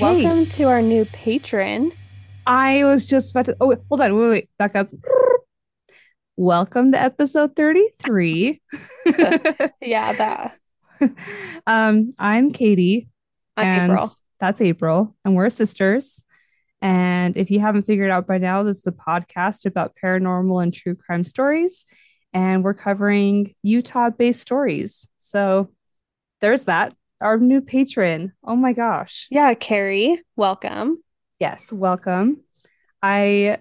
welcome to our new patron. I was just about to. Oh, hold on. Wait, wait, back up. Welcome to episode 33. Yeah, that. um, I'm Katie. I'm and April. That's April. And we're sisters. And if you haven't figured out by now, this is a podcast about paranormal and true crime stories. And we're covering Utah based stories. So there's that. Our new patron. Oh my gosh. Yeah, Carrie, welcome. Yes, welcome. I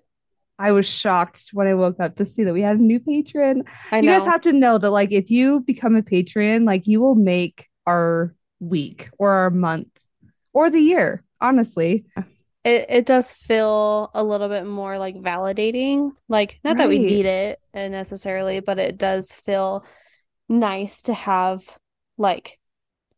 I was shocked when I woke up to see that we had a new patron. I You guys have to know that like if you become a patron, like you will make our week or our month or the year, honestly. it, it does feel a little bit more like validating. Like, not that we need it necessarily, but it does feel nice to have like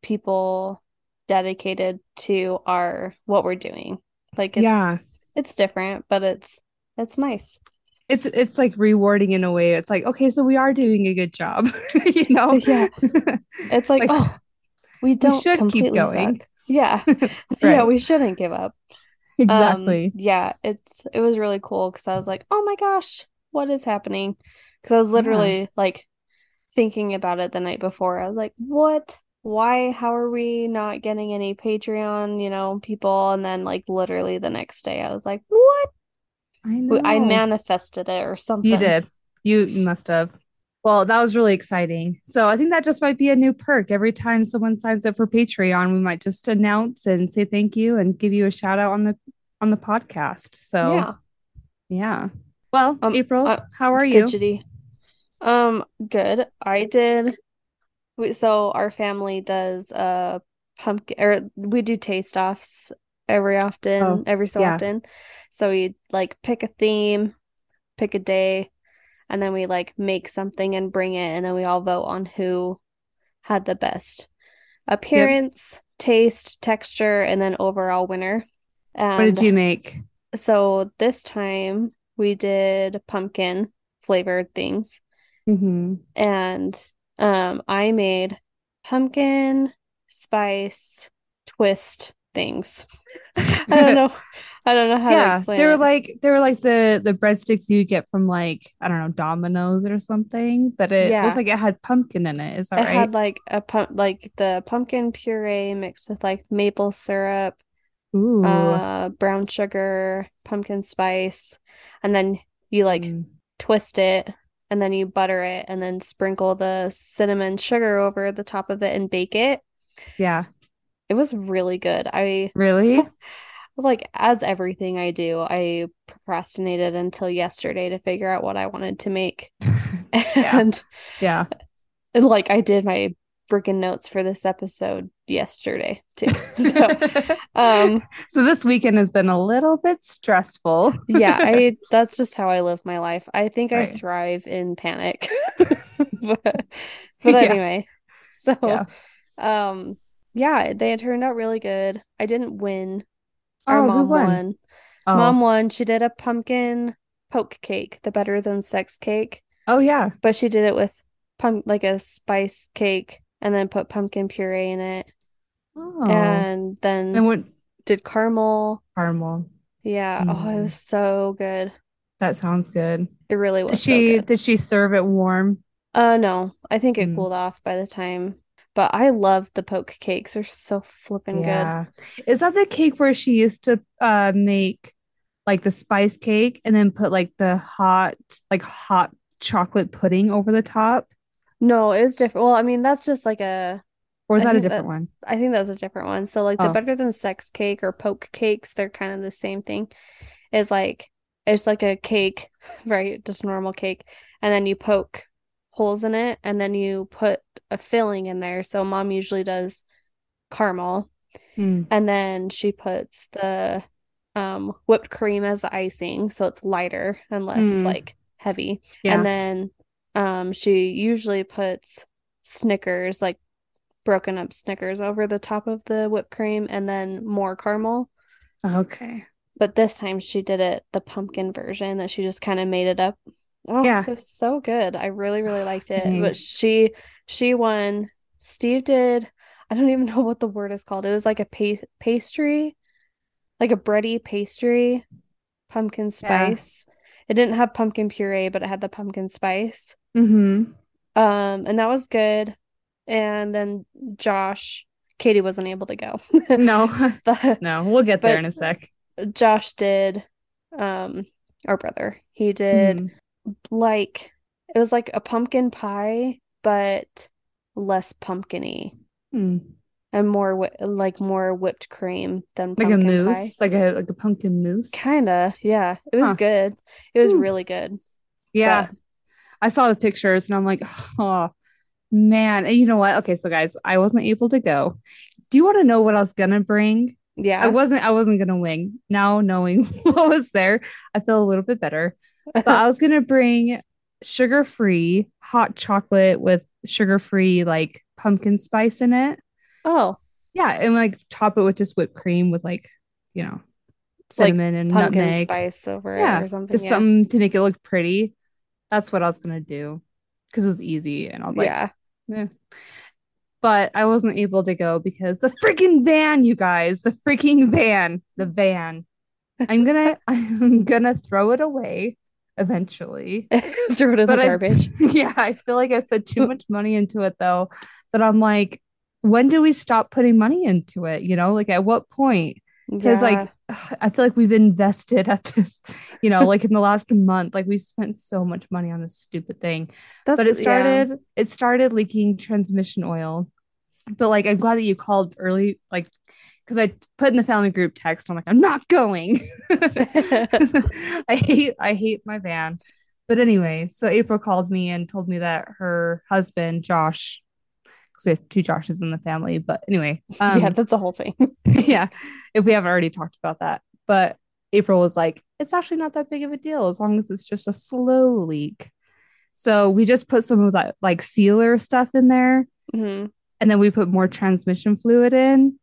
people dedicated to our what we're doing. Like, it's, yeah. it's different, but it's it's nice. It's it's like rewarding in a way. It's like, okay, so we are doing a good job, you know? Yeah. It's like, Like, oh, we don't should keep going. suck. Yeah. Yeah, we shouldn't give up. Um, Exactly. yeah, it's it was really cool because I was like, oh my gosh, what is happening? Because I was Yeah. literally like thinking about it the night before. I was like, what? Why? How are we not getting any Patreon, you know, people? And then like literally the next day, I was like, what? I We- I manifested it or something. You did. You you must have. Well, that was really exciting. So I think that just might be a new perk. Every time someone signs up for Patreon, we might just announce and say thank you and give you a shout out on the on the podcast. So Yeah. yeah. Well, Um, April, uh, how are you? Fidgety. Um, good. I did. We, so our family does uh pumpkin or we do taste offs every often, Oh, every so yeah. often. So we like pick a theme, pick a day, and then we like make something and bring it, and then we all vote on who had the best appearance, taste, texture, and then overall winner. What did you make? so this time we did pumpkin flavored things hmm and um I made pumpkin spice twist things. I don't know. I don't know how to Yeah, explain they were it. like they were like the the breadsticks you get from like I don't know Domino's or something, but it Yeah. looks like it had pumpkin in it. Is that It right? had like a pump like the pumpkin puree mixed with like maple syrup, Ooh. uh brown sugar, pumpkin spice, and then you like Mm. twist it and then you butter it and then sprinkle the cinnamon sugar over the top of it and bake it. Yeah. It was really good. I Really? like as everything I do, I procrastinated until yesterday to figure out what I wanted to make. Yeah. And, Yeah. and like I did my freaking notes for this episode yesterday too. So um So this weekend has been a little bit stressful. yeah, I that's just how I live my life. I think I thrive in panic. But, but Yeah. anyway, so Yeah. um yeah, they had turned out really good. I didn't win. Our Oh, who mom won? won. Oh. Mom won. She did a pumpkin poke cake, the better than sex cake, Oh yeah. but she did it with pump like a spice cake and then put pumpkin puree in it Oh. and then And what did caramel. caramel? Yeah. Oh, it Mm. was so good. That sounds good. It really Did was so she good. did she serve it warm? Uh no, I think it Mm. cooled off by the time. But I love the poke cakes. They're so flippin' good. Is that the cake where she used to uh make like the spice cake and then put like the hot like hot chocolate pudding over the top? No, it was different. Well, I mean, that's just like a Or is I that a different that- one? I think that's a different one. So like the Oh. better than sex cake or poke cakes, they're kind of the same thing. Is like it's like a cake, right? Just normal cake, and then you poke holes in it, and then you put a filling in there. So mom usually does caramel, Mm. and then she puts the um whipped cream as the icing, so it's lighter and less Mm. like heavy. Yeah. And then um she usually puts Snickers, like broken up Snickers over the top of the whipped cream and then more caramel. Okay. But this time she did it the pumpkin version that she just kind of made it up. Oh, Yeah. it was so good. I really, really liked it. Dang. But she she won. Steve did. I don't even know what the word is called. It was like a pa pastry. like a bready pastry, pumpkin spice. It didn't have pumpkin puree, but it had the pumpkin spice. Mm-hmm. Um, and that was good. And then Josh, Katie wasn't able to go. No, But no, we'll get there in a sec. Josh did, um, our brother, he did Hmm. like it was like a pumpkin pie, but less pumpkiny Hmm. And more like more whipped cream than Like a mousse, like a like a pumpkin mousse. Kinda, yeah. It was Huh. good. It was Hmm. really good. Yeah, But- I saw the pictures and I'm like, oh man. And you know what? Okay, so guys, I wasn't able to go. Do you want to know what I was gonna bring? Yeah. I wasn't I wasn't gonna wing. Now knowing what was there, I feel a little bit better. But I was gonna bring sugar-free hot chocolate with sugar-free like pumpkin spice in it. Oh, Yeah, and like top it with just whipped cream with like, you know, cinnamon and pumpkin nutmeg. spice over Yeah, it or something. Just yeah. something to make it look pretty. That's what I was gonna do. Because it was easy and I was like, yeah. but I wasn't able to go because the freaking van, you guys, the freaking van, the van. I'm gonna I'm gonna throw it away eventually. Throw it in But the I- garbage. yeah, I feel like I put too much money into it though, that I'm like, when do we stop putting money into it? You know, like at what point? Because Yeah. like I feel like we've invested at this, you know, like in the last month, like we spent so much money on this stupid thing That's but it yeah. started it started leaking transmission oil but like i'm glad that you called early like because i put in the family group text i'm like i'm not going i hate i hate my van but anyway so april called me and told me that her husband josh because we have two joshes in the family but anyway um yeah, that's the whole thing. yeah, if we haven't already talked about that. But April was like, it's actually not that big of a deal as long as it's just a slow leak. So we just put some of that like sealer stuff in there Mhm. and then we put more transmission fluid in.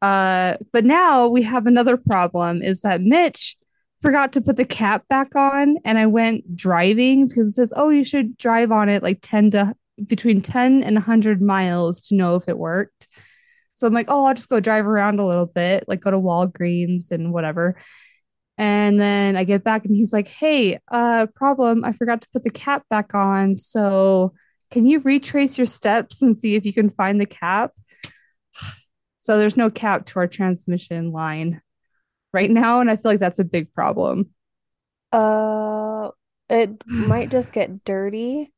Uh, but now we have another problem is that Mitch forgot to put the cap back on and I went driving because it says, oh, you should drive on it like 10 to between 10 and 100 miles to know if it worked. So I'm like, oh, I'll just go drive around a little bit, like go to Walgreens and whatever. And then I get back and he's like, hey, uh, problem, I forgot to put the cap back on. So can you retrace your steps and see if you can find the cap? So there's no cap to our transmission line right now. And I feel like that's a big problem. Uh, it might just get dirty.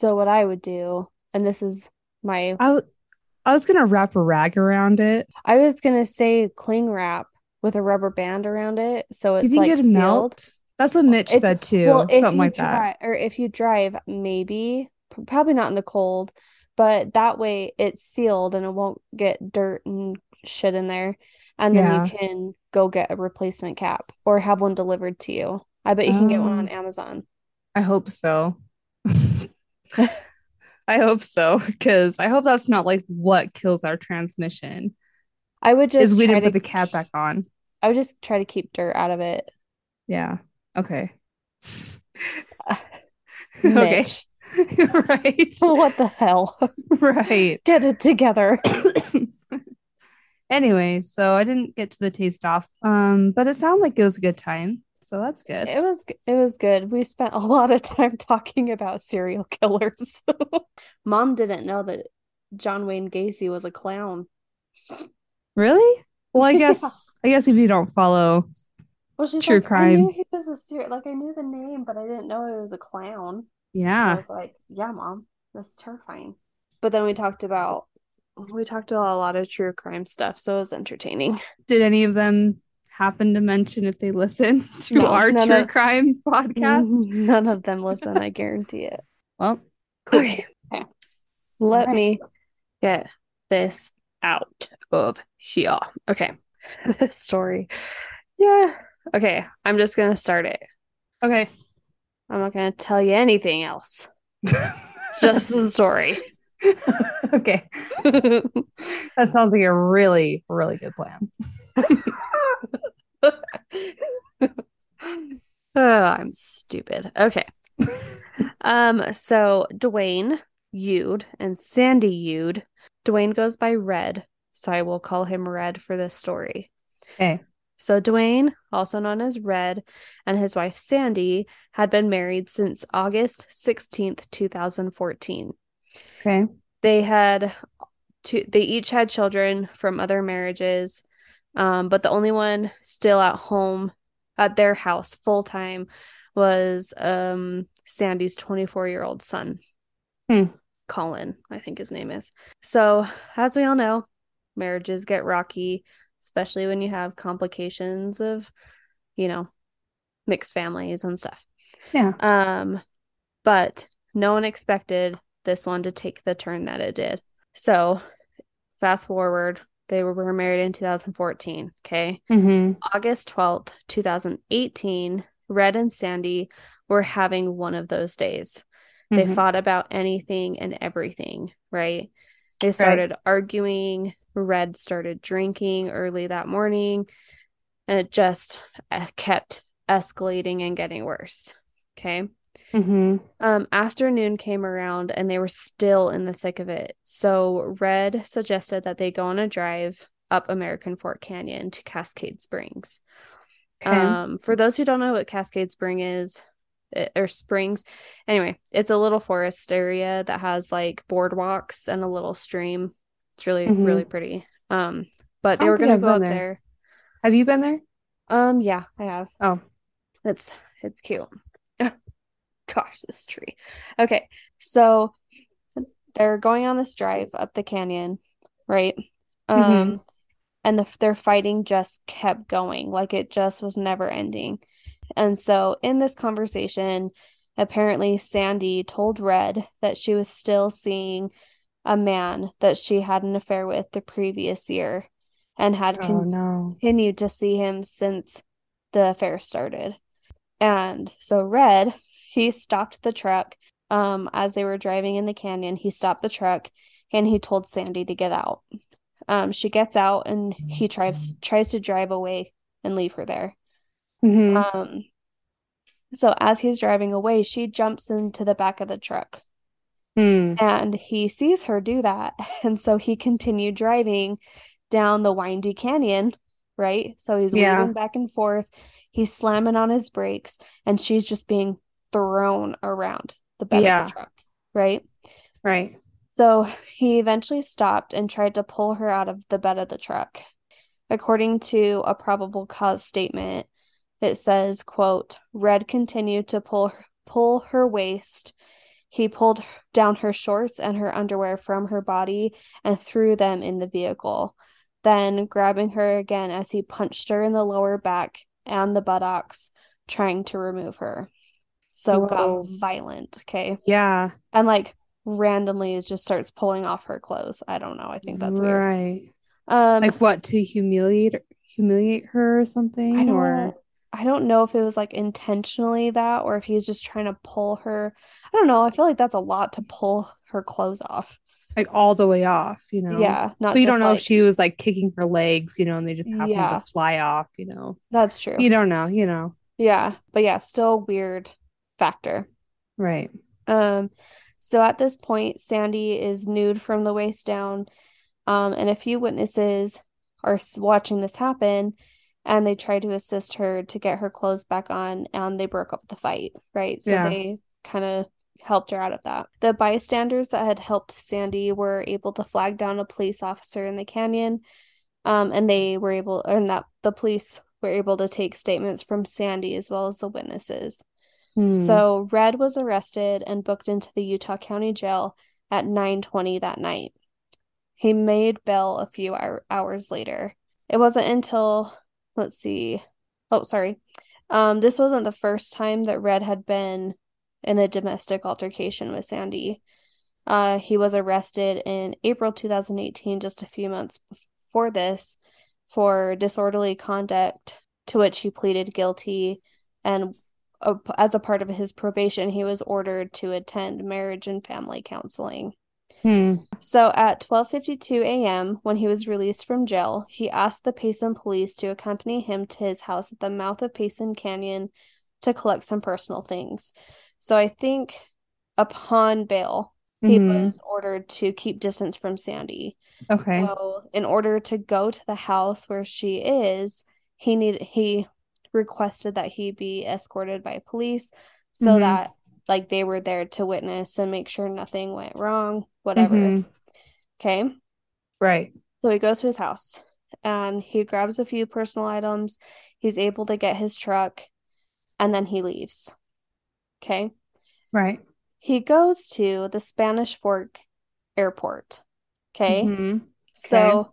So what I would do, and this is my, I, was going to wrap a rag around it. I was gonna say cling wrap with a rubber band around it, so it's you think like it'd sealed. melt? That's what Mitch If- said too. Well, something like that. or if you drive, maybe, probably not in the cold, but that way it's sealed and it won't get dirt and shit in there. And then Yeah. you can go get a replacement cap or have one delivered to you. I bet you can get one on Oh. Amazon. I hope so. I hope so because I hope that's not like what kills our transmission I would just is we try didn't to put the cap back on. I would just try to keep dirt out of it. Yeah. Okay. okay. Mitch, right. what the hell? right. Get it together. anyway, so I didn't get to the taste off. Um, but it sounded like it was a good time. So that's good. It was it was good. We spent a lot of time talking about serial killers. Mom didn't know that John Wayne Gacy was a clown. Really? Well, I Yeah. guess I guess if you don't follow Well, she's True like, I crime. knew he was a serial, like I knew the name, but I didn't know he was a clown. Yeah, I yeah. was like, yeah, Mom, that's terrifying. But then we talked about we talked about a lot of true crime stuff, so it was entertaining. Did any of them happen to mention if they listen to No, our true of- crime podcast? None of them listen, I guarantee it. Well, cool. Okay. Okay. Let Alright. me get this out of here. Okay. This story. Yeah. Okay. I'm just going to start it. Okay. I'm not going to tell you anything else. Just the story. okay. That sounds like a really, really good plan. Oh, I'm stupid. Okay. Um, so Duane Youd and Sandy Youd. Duane goes by Red, so I will call him Red for this story. Okay. So Duane, also known as Red, and his wife Sandy had been married since August 16th, 2014. Okay. They had two they each had children from other marriages. Um, but the only one still at home at their house full time was um Sandy's 24 year old son. Hmm. Colin, I think his name is. So, as we all know, marriages get rocky, especially when you have complications of, you know, mixed families and stuff. Yeah. Um, but no one expected this one to take the turn that it did. So, fast forward, they were married in 2014. Okay. Mm-hmm. August 12th, 2018, Red and Sandy were having one of those days. They Mhm. fought about anything and everything, right? They started arguing. Red started drinking early that morning, and it just uh, kept escalating and getting worse. Okay. Mm-hmm. Um, afternoon came around and they were still in the thick of it. So Red suggested that they go on a drive up American Fork Canyon to Cascade Springs. Okay. Um, for those who don't know what Cascade Spring is, it, or Springs, anyway, it's a little forest area that has like boardwalks and a little stream. It's really, Mhm. really pretty. Um, but they were gonna I've go up there. there. Have you been there? Um, yeah, I have. Oh. It's it's cute. Gosh, this tree. Okay, so they're going on this drive up the canyon, right? Um, Mhm. and the their fighting just kept going, like it just was never ending. And so in this conversation, apparently Sandy told Red that she was still seeing a man that she had an affair with the previous year and had Oh con- no. continued to see him since the affair started. And so Red, he stopped the truck um as they were driving in the canyon. He stopped the truck and he told Sandy to get out. Um she gets out and he tries tries to drive away and leave her there. Mm-hmm. Um so as he's driving away, she jumps into the back of the truck Mm. and he sees her do that. And so he continued driving down the windy canyon, right? So he's Yeah. weaving back and forth. He's slamming on his brakes, and she's just being thrown around the bed of the truck, right? Right. So he eventually stopped and tried to pull her out of the bed of the truck. According to a probable cause statement, it says, quote, Red continued to pull pull her waist. He pulled down her shorts and her underwear from her body and threw them in the vehicle. Then grabbing her again as he punched her in the lower back and the buttocks, trying to remove her. So Whoa. got violent, okay? Yeah. and like randomly it just starts pulling off her clothes. I don't know. I think that's weird. right. Um, Like what to humiliate humiliate her or I something don't, or I don't know if it was like intentionally that or if he's just trying to pull her. I don't know. I feel like that's a lot to pull her clothes off. like all the way off, you know? Yeah, not But you don't know like, if she was like kicking her legs, you know, and they just happened Yeah. to fly off, you know. That's true. You don't know, you know. Yeah, but yeah, still weird factor. Right. Um, so at this point, Sandy is nude from the waist down, um, and a few witnesses are watching this happen, and they try to assist her to get her clothes back on, and they broke up the fight, right? So Yeah. they kind of helped her out of that. The bystanders that had helped Sandy were able to flag down a police officer in the canyon, um, and they were able, and that the police were able to take statements from Sandy as well as the witnesses. Hmm. So Red was arrested and booked into the Utah County Jail at 9:20 that night. He made bail a few hour- hours later. It wasn't until let's see. Oh, sorry. Um, this wasn't the first time that Red had been in a domestic altercation with Sandy. Uh, he was arrested in April 2018, just a few months before this, for disorderly conduct, to which he pleaded guilty and a- as a part of his probation, he was ordered to attend marriage and family counseling. Hmm. So at 12:52 a.m., when he was released from jail, he asked the Payson police to accompany him to his house at the mouth of Payson Canyon to collect some personal things. So I think upon bail, he Mhm. was ordered to keep distance from Sandy. Okay. So, in order to go to the house where she is, he needed he requested that he be escorted by police so Mhm. that like they were there to witness and make sure nothing went wrong, whatever. Mhm. Okay. Right. So he goes to his house and he grabs a few personal items. He's able to get his truck and then he leaves. Okay. Right. He goes to the Spanish Fork airport. Okay. Mhm. So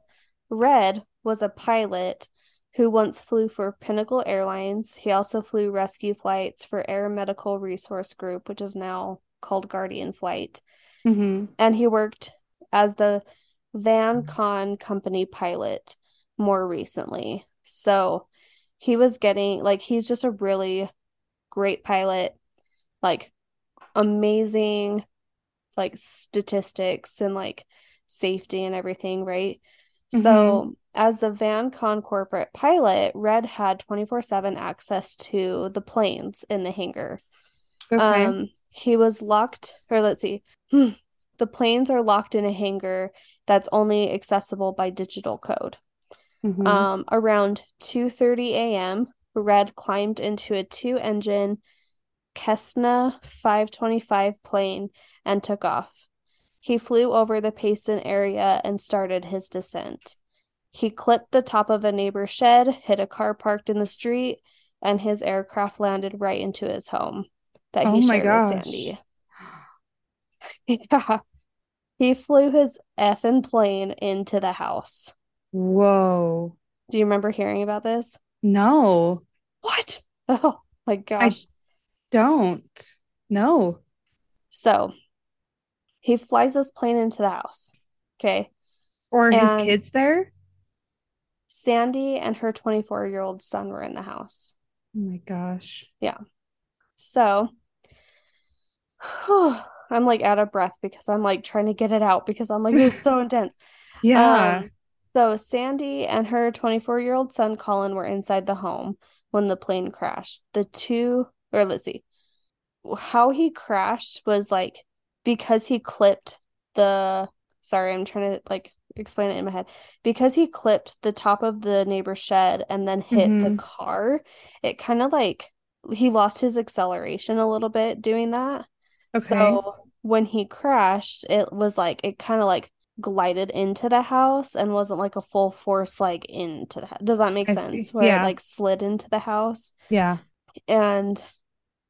Red was a pilot who once flew for Pinnacle Airlines. He also flew rescue flights for Air Medical Resource Group, which is now called Guardian Flight. Mhm. And he worked as the VanCon company pilot more recently. So he was getting like he's just a really great pilot, like amazing like statistics and like safety and everything, right? So as the VanCon corporate pilot, Red had 24/7 access to the planes in the hangar. Okay. Um, he was locked, or let's see, Hmm. the planes are locked in a hangar that's only accessible by digital code. Mhm. Um, around 2:30 a.m., Red climbed into a two-engine Cessna 525 plane and took off. He flew over the Payson area and started his descent. He clipped the top of a neighbor's shed, hit a car parked in the street, and his aircraft landed right into his home that he Oh my shared gosh. with Sandy. Yeah. He flew his effing plane into the house. Whoa. Do you remember hearing about this? No, What? Oh my gosh. don't. No. So he flies this plane into the house. Okay. Or his And- kids there? Sandy and her 24 year old son were in the house. Oh my gosh. Yeah. So I'm like out of breath because I'm like trying to get it out because I'm like, it's so intense. Yeah. Um, so Sandy and her 24 year old son Colin were inside the home when the plane crashed. The two, or let's see, how he crashed was like because he clipped the, sorry, I'm trying to like explain it in my head. Because he clipped the top of the neighbor's shed and then hit the Mhm. car, it kind of like he lost his acceleration a little bit doing that. Okay. So when he crashed, it was like it kind of like glided into the house and wasn't like a full force like into the house. Does that make I see. sense? Where it like slid into the house Yeah. and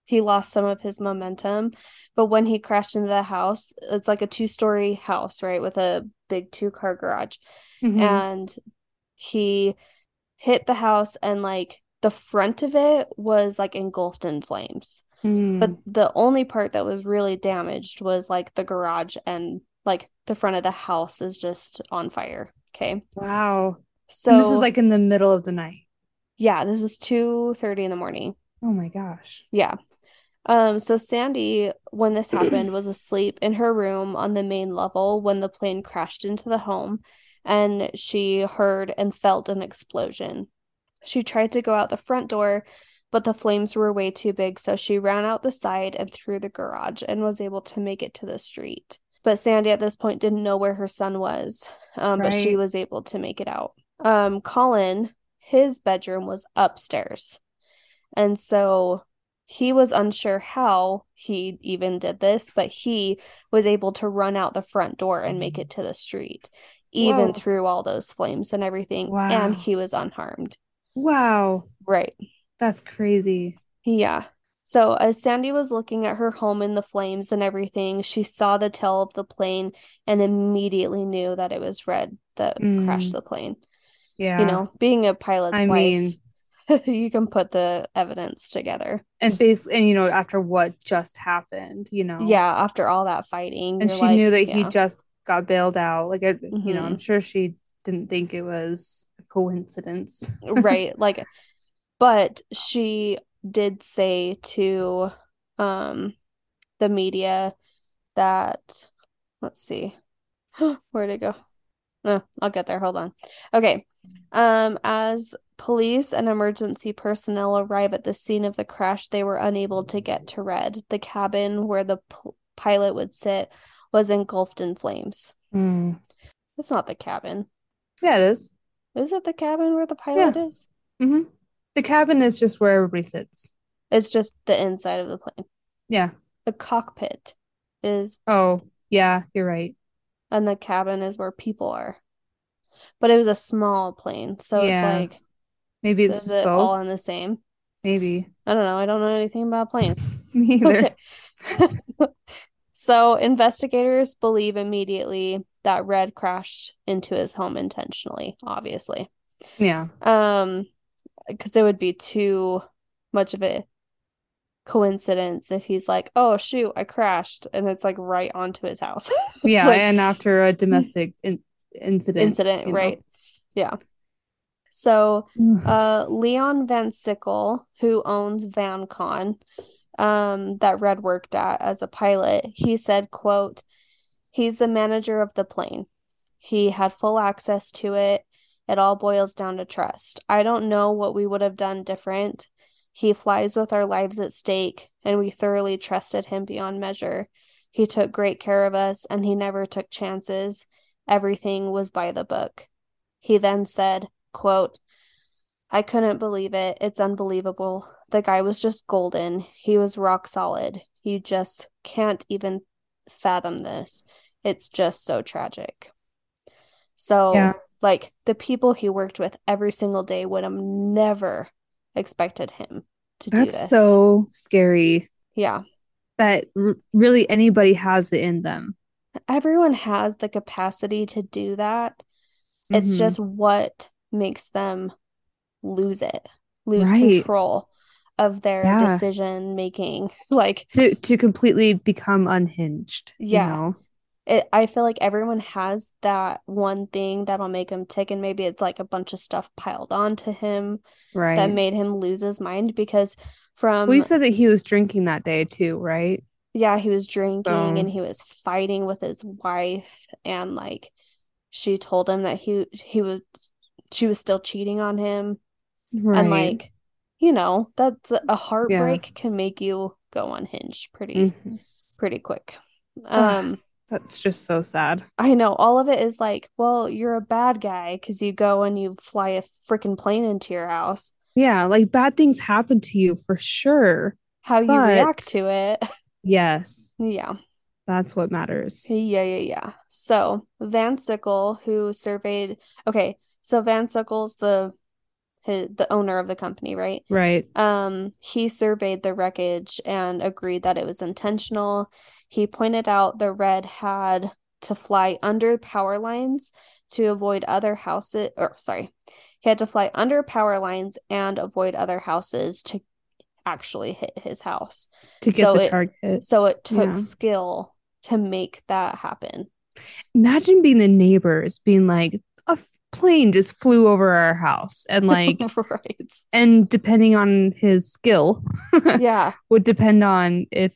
he lost some of his momentum. But when he crashed into the house, it's like a two-story house, right, with a big two-car garage. Mhm. And he hit the house and like the front of it was like engulfed in flames. But Mm. the only part that was really damaged was like the garage and like the front of the house is just on fire. Okay. Wow. So And this is like in the middle of the night. yeah, this is 2:30 in the morning. Oh my gosh. Yeah. Um, so Sandy, when this happened, was asleep in her room on the main level when the plane crashed into the home, and she heard and felt an explosion. She tried to go out the front door, but the flames were way too big, so she ran out the side and through the garage and was able to make it to the street. But Sandy at this point didn't know where her son was, um, but she was able to make it out. Um, Colin, his bedroom was upstairs. And so he was unsure how he even did this, but he was able to run out the front door and make it to the street, even Whoa. through all those flames and everything. Wow. And he was unharmed. Wow. Right. That's crazy. Yeah. So as Sandy was looking at her home in the flames and everything, she saw the tail of the plane and immediately knew that it was Red that crashed Mm. the plane. Yeah. You know, being a pilot's I wife, mean- you can put the evidence together. And basically, and you know, after what just happened, you know. Yeah, after all that fighting, And she like, knew that he just got bailed out. Like, it, you know, Mhm. I'm sure she didn't think it was a coincidence. right like but she did say to um the media that let's see where'd it go no i'll get there hold on okay um as police and emergency personnel arrive at the scene of the crash they were unable to get to red the cabin where the p- pilot would sit was engulfed in flames Mm. it's not the cabin Yeah, it is. is it the cabin where the pilot is hmm The cabin is just where everybody sits. It's just the inside of the plane. Yeah. The cockpit is, Oh, yeah, you're right. and the cabin is where people are. But it was a small plane, so it's like, Maybe it's is just it all in the same? Maybe. I don't know. I don't know anything about planes. Me either. So investigators believe immediately that Red crashed into his home intentionally, obviously. Yeah. Um, because it would be too much of a coincidence if he's like, "Oh shoot, I crashed," and it's like right onto his house. Yeah, Like- and after a domestic in- incident. Incident, you know. right? Yeah. So uh Leon Van Sickle, who owns VanCon, um, that Red worked at as a pilot, he said, quote, he's the manager of the plane. He had full access to it. It all boils down to trust. I don't know what we would have done different. He flies with our lives at stake, and we thoroughly trusted him beyond measure. He took great care of us, and he never took chances. Everything was by the book. He then said, quote, I couldn't believe it. It's unbelievable. The guy was just golden. He was rock solid. You just can't even fathom this. It's just so tragic. So, Yeah. like, the people he worked with every single day would have never expected him to do that. That's this. so scary yeah. that r- really anybody has it in them. Everyone has the capacity to do that. It's Mhm. just what makes them lose it, lose Right. control of their Yeah. decision making. Like, to to completely become unhinged. Yeah. You know? it, I feel like everyone has that one thing that'll make him tick, and maybe it's like a bunch of stuff piled onto him Right. that made him lose his mind because from we said that he was drinking that day too, right? yeah, he was drinking So- and he was fighting with his wife, and like she told him that he he was she was still cheating on him, Right. and like you know that's a heartbreak can make you go unhinged pretty Mhm. pretty quick. Ugh. Um. That's just so sad. I know all of it is like, well, you're a bad guy because you go and you fly a freaking plane into your house. Yeah, like bad things happen to you for sure. How you react to it. Yes, Yeah. that's what matters. Yeah, yeah, yeah. So Van Sickle, who surveyed, okay, so Van Sickle's the his, the owner of the company, right? Right. Um, he surveyed the wreckage and agreed that it was intentional. He pointed out the red had to fly under power lines to avoid other houses, or sorry, he had to fly under power lines and avoid other houses to actually hit his house. To get So the it- target. So it took Yeah. skill to make that happen. Imagine being the neighbors being like, a plane just flew over our house. And like, right. and depending on his skill, Yeah. would depend on if,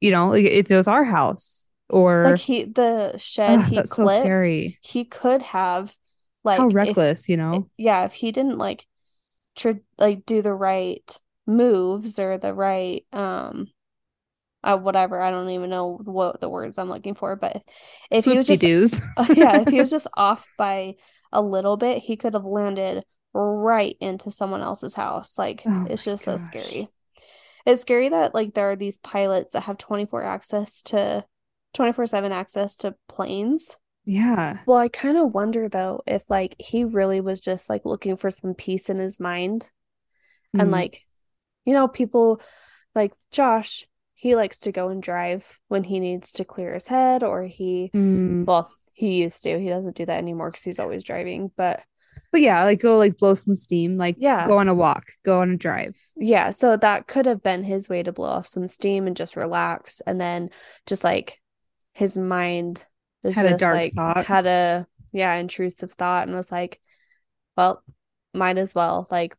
you know, like if it was our house or Like he the shed Ugh, he that's so scary. he could have like How if- reckless, you know? yeah, if he didn't like tr like do the right moves or the right um uh whatever, I don't even know what the words I'm looking for, but if he was just yeah, if he was just off by a little bit, he could have landed right into someone else's house. Like Oh it's just so scary. It's scary that like there are these pilots that have 24 access to 24/7 access to planes. Yeah. Well, I kind of wonder though if like he really was just like looking for some peace in his mind and Mm. like you know people like Josh, he likes to go and drive when he needs to clear his head or he Mm. well, he used to. He doesn't do that anymore because he's always driving. But But yeah, like go like blow some steam, like Yeah. go on a walk, go on a drive. yeah, so that could have been his way to blow off some steam and just relax. And then just like his mind Had a dark like thought. had a yeah, intrusive thought and was like, well, might as well. Like,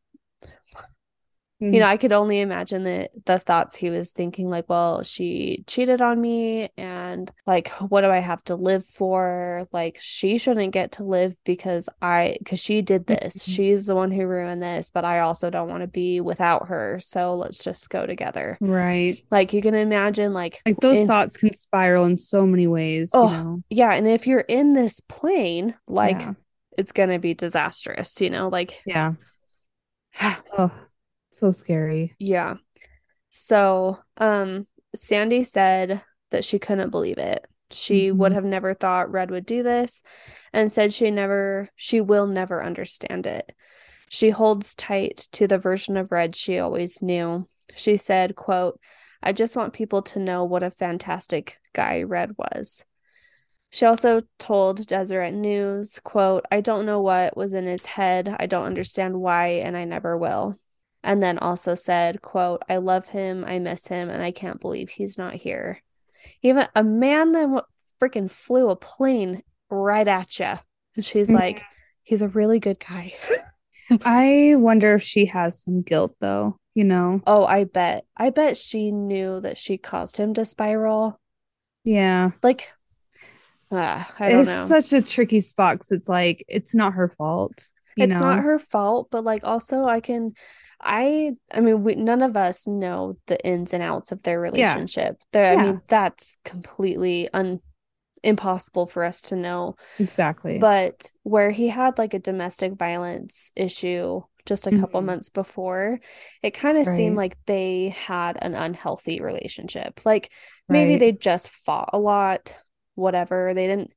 Mm. you know, I could only imagine the the thoughts he was thinking, like, well, she cheated on me, and like, what do I have to live for? Like, she shouldn't get to live because I, because she did this. Mhm. She's the one who ruined this, but I also don't want to be without her. So let's just go together. Right. Like, you can imagine, like, Like those in- thoughts can spiral in so many ways, you Oh, know. yeah, and if you're in this plane, like, Yeah. it's gonna be disastrous, you know, like, Yeah. oh, so scary. Yeah. So, um, Sandy said that she couldn't believe it. She mm-hmm. would have never thought Red would do this and said she never, she will never understand it. She holds tight to the version of Red she always knew. She said, quote, I just want people to know what a fantastic guy Red was. She also told Deseret News, quote, I don't know what was in his head. I don't understand why, and I never will. And then also said, quote, I love him, I miss him, and I can't believe he's not here. Even a man that freaking flew a plane right at you. And she's mm-hmm. like, he's a really good guy. I wonder if she has some guilt though, you know? Oh, I bet. I bet she knew that she caused him to spiral. Yeah. Like, uh, I don't it's know. such a tricky spot because it's like, it's not her fault. it's know? not her fault, but like, also, I can. I I mean we none of us know the ins and outs of their relationship. Yeah. yeah. I mean that's completely un impossible for us to know. Exactly. But where he had like a domestic violence issue just a couple mm-hmm. months before, it kind of right. seemed like they had an unhealthy relationship. Like maybe right. they just fought a lot, whatever. They didn't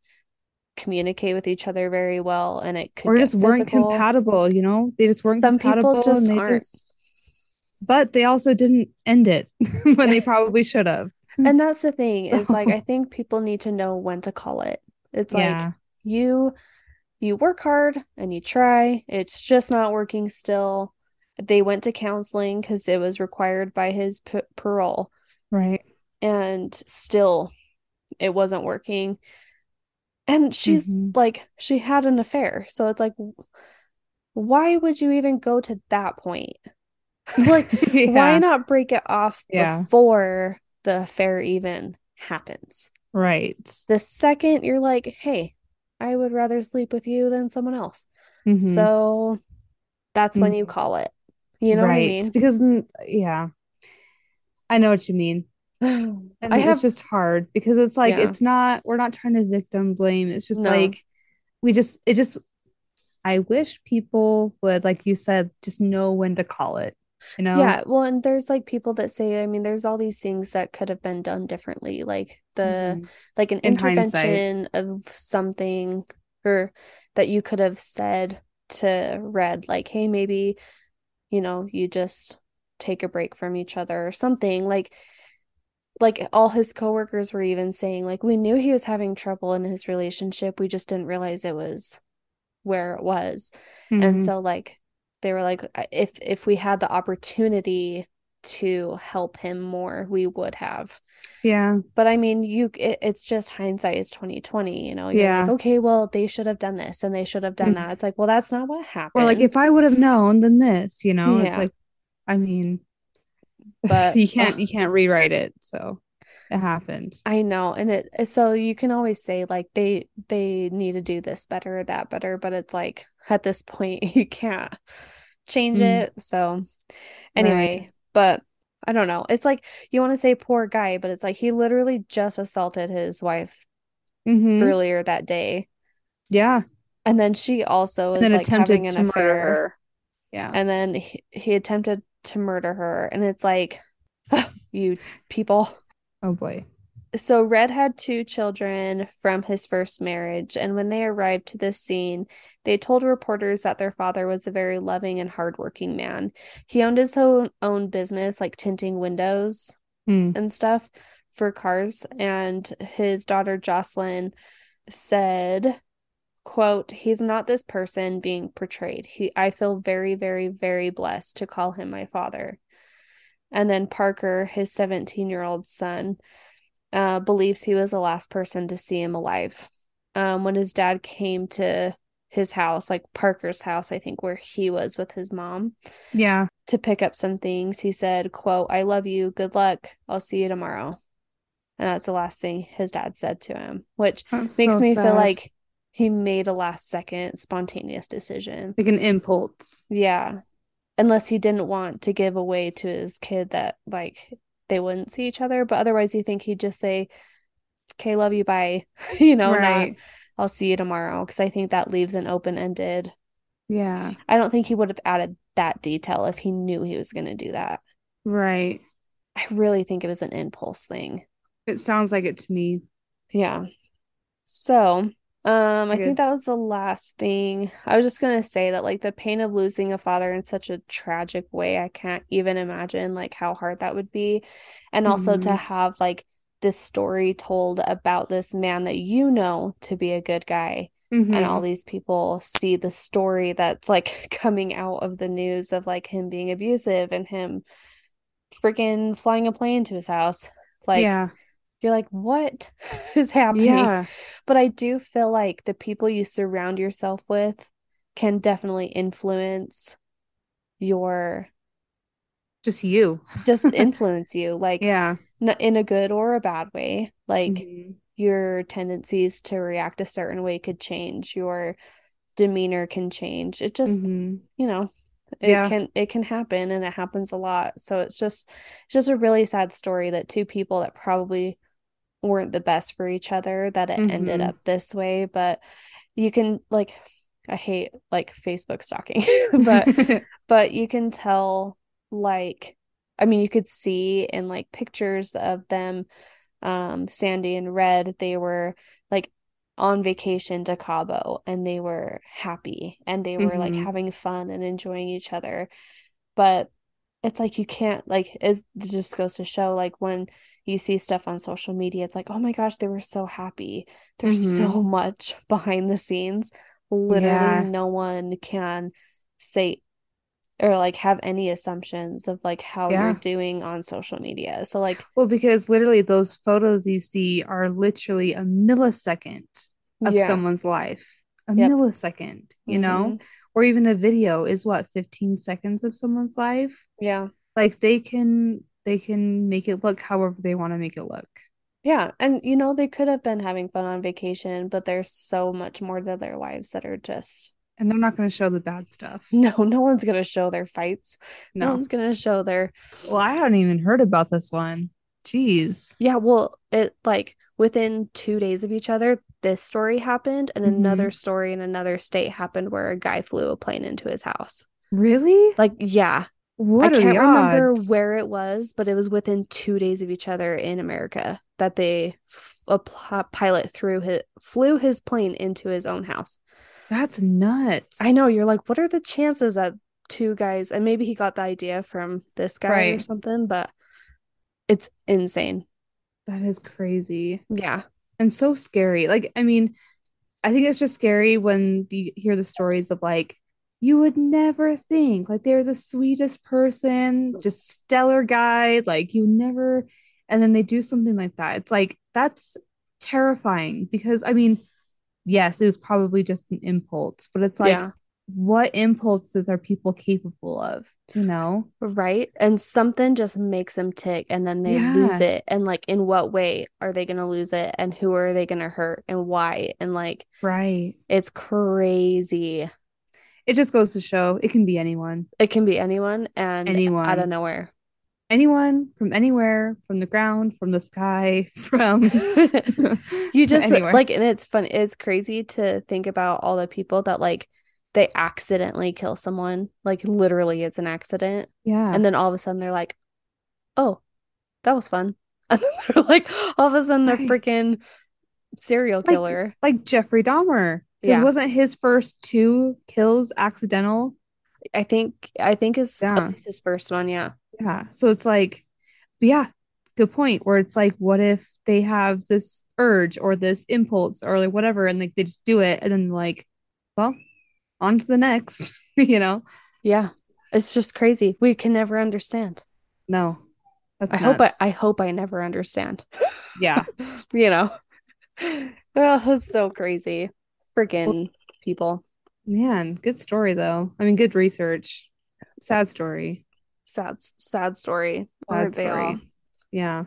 communicate with each other very well and it could or just weren't compatible, you know? They just weren't Some compatible people just aren't. Just... But they also didn't end it when they probably should have. And that's the thing is like I think people need to know when to call it. It's yeah. like you you work hard and you try. It's just not working still. They went to counseling because it was required by his p- parole. Right. And still, it wasn't working. And she's mm-hmm. like, she had an affair. So it's like, why would you even go to that point? like, yeah. why not break it off yeah. before the affair even happens? Right. The second you're like, hey, I would rather sleep with you than someone else. Mm-hmm. So that's mm-hmm. when you call it. You know right. what I mean? Because yeah. I know what you mean. And I have, it's just hard because it's like yeah. it's not we're not trying to victim blame. It's just no. like we just it just I wish people would, like you said, just know when to call it. You know? Yeah. Well, and there's like people that say, I mean, there's all these things that could have been done differently. Like the mm-hmm. like an In intervention hindsight. of something or that you could have said to Red, like, hey, maybe, you know, you just take a break from each other or something. Like like all his coworkers were even saying, like, we knew he was having trouble in his relationship. We just didn't realize it was where it was. Mm-hmm. And so like they were like if if we had the opportunity to help him more we would have yeah but i mean you it, it's just hindsight is 2020 you know You're yeah like, okay well they should have done this and they should have done mm-hmm. that it's like well that's not what happened or like if i would have known then this you know yeah. it's like i mean but you can't you can't rewrite it so it happened i know and it so you can always say like they they need to do this better or that better but it's like at this point you can't change mm. it. So anyway, right. but I don't know. It's like you want to say poor guy, but it's like he literally just assaulted his wife mm-hmm. earlier that day. Yeah. And then she also is like having an affair. Her. Yeah. And then he, he attempted to murder her. And it's like, you people. Oh boy. So, Red had two children from his first marriage, and when they arrived to the scene, they told reporters that their father was a very loving and hardworking man. He owned his own, own business, like tinting windows mm. and stuff for cars, and his daughter Jocelyn said, quote he's not this person being portrayed he i feel very very very blessed to call him my father and then parker his 17 year old son uh, believes he was the last person to see him alive. Um, when his dad came to his house, like Parker's house, I think, where he was with his mom. Yeah. To pick up some things, he said, quote, I love you. Good luck. I'll see you tomorrow. And that's the last thing his dad said to him, which that's makes so me sad. feel like he made a last second spontaneous decision. Like an impulse. Yeah. Unless he didn't want to give away to his kid that like they wouldn't see each other. But otherwise, you think he'd just say, "Okay, love you, bye," you know, right. not "I'll see you tomorrow," because I think that leaves an open ended. Yeah, I don't think he would have added that detail if he knew he was going to do that. Right. I really think it was an impulse thing. It sounds like it to me. Yeah. So, um, I think that was the last thing. I was just gonna say that like the pain of losing a father in such a tragic way, I can't even imagine like how hard that would be. And also mm-hmm. to have like this story told about this man that you know to be a good guy. Mm-hmm. And all these people see the story that's like coming out of the news of like him being abusive and him freaking flying a plane to his house. Like, yeah you're like, what is happening? Yeah. But I do feel like the people you surround yourself with can definitely influence your just you just influence you like yeah in a good or a bad way like mm-hmm. your tendencies to react a certain way could change your demeanor can change it just mm-hmm. you know it yeah. can it can happen and it happens a lot so it's just it's just a really sad story that two people that probably weren't the best for each other that it mm-hmm. ended up this way but you can like i hate like facebook stalking but but you can tell like i mean you could see in like pictures of them um sandy and red they were like on vacation to cabo and they were happy and they were mm-hmm. like having fun and enjoying each other but it's like you can't like it just goes to show like when you see stuff on social media it's like oh my gosh they were so happy there's mm-hmm. so much behind the scenes literally yeah. no one can say or like have any assumptions of like how yeah. you're doing on social media so like well because literally those photos you see are literally a millisecond of yeah. someone's life a yep. millisecond you mm-hmm. know or even a video is what 15 seconds of someone's life yeah like they can they can make it look however they want to make it look. Yeah and you know they could have been having fun on vacation but there's so much more to their lives that are just and they're not going to show the bad stuff. No no one's going to show their fights. No, no. one's going to show their well i hadn't even heard about this one. Jeez. Yeah well it like within two days of each other this story happened and mm-hmm. another story in another state happened where a guy flew a plane into his house. Really? Like yeah what I can't remember odds? where it was, but it was within two days of each other in America that they f- a pl- pilot threw his flew his plane into his own house. That's nuts. I know. You're like, what are the chances that two guys and maybe he got the idea from this guy right. or something, but it's insane. That is crazy. Yeah. And so scary. Like, I mean, I think it's just scary when you hear the stories of like you would never think like they're the sweetest person, just stellar guy, like you never and then they do something like that. It's like that's terrifying because I mean, yes, it was probably just an impulse, but it's like yeah. what impulses are people capable of, you know? Right. And something just makes them tick and then they yeah. lose it. And like, in what way are they going to lose it? And who are they going to hurt and why? And like, right. It's crazy it just goes to show it can be anyone. It can be anyone and anyone out of nowhere. Anyone from anywhere, from the ground, from the sky, from you just anywhere. like, and it's fun. It's crazy to think about all the people that like they accidentally kill someone. Like literally, it's an accident. Yeah. And then all of a sudden they're like, oh, that was fun. And then they're like, all of a sudden they're freaking serial killer. Like, like Jeffrey Dahmer. Because yeah. wasn't his first two kills accidental? I think I think his yeah. his first one, yeah. Yeah. So it's like, yeah, good point. Where it's like, what if they have this urge or this impulse or like whatever, and like they just do it, and then like, well, on to the next, you know? Yeah. It's just crazy. We can never understand. No. That's I nuts. hope I, I hope I never understand. Yeah. you know. Oh, it's so crazy freaking people. Man, good story though. I mean, good research. Sad story. Sad, sad story. Sad story. Yeah.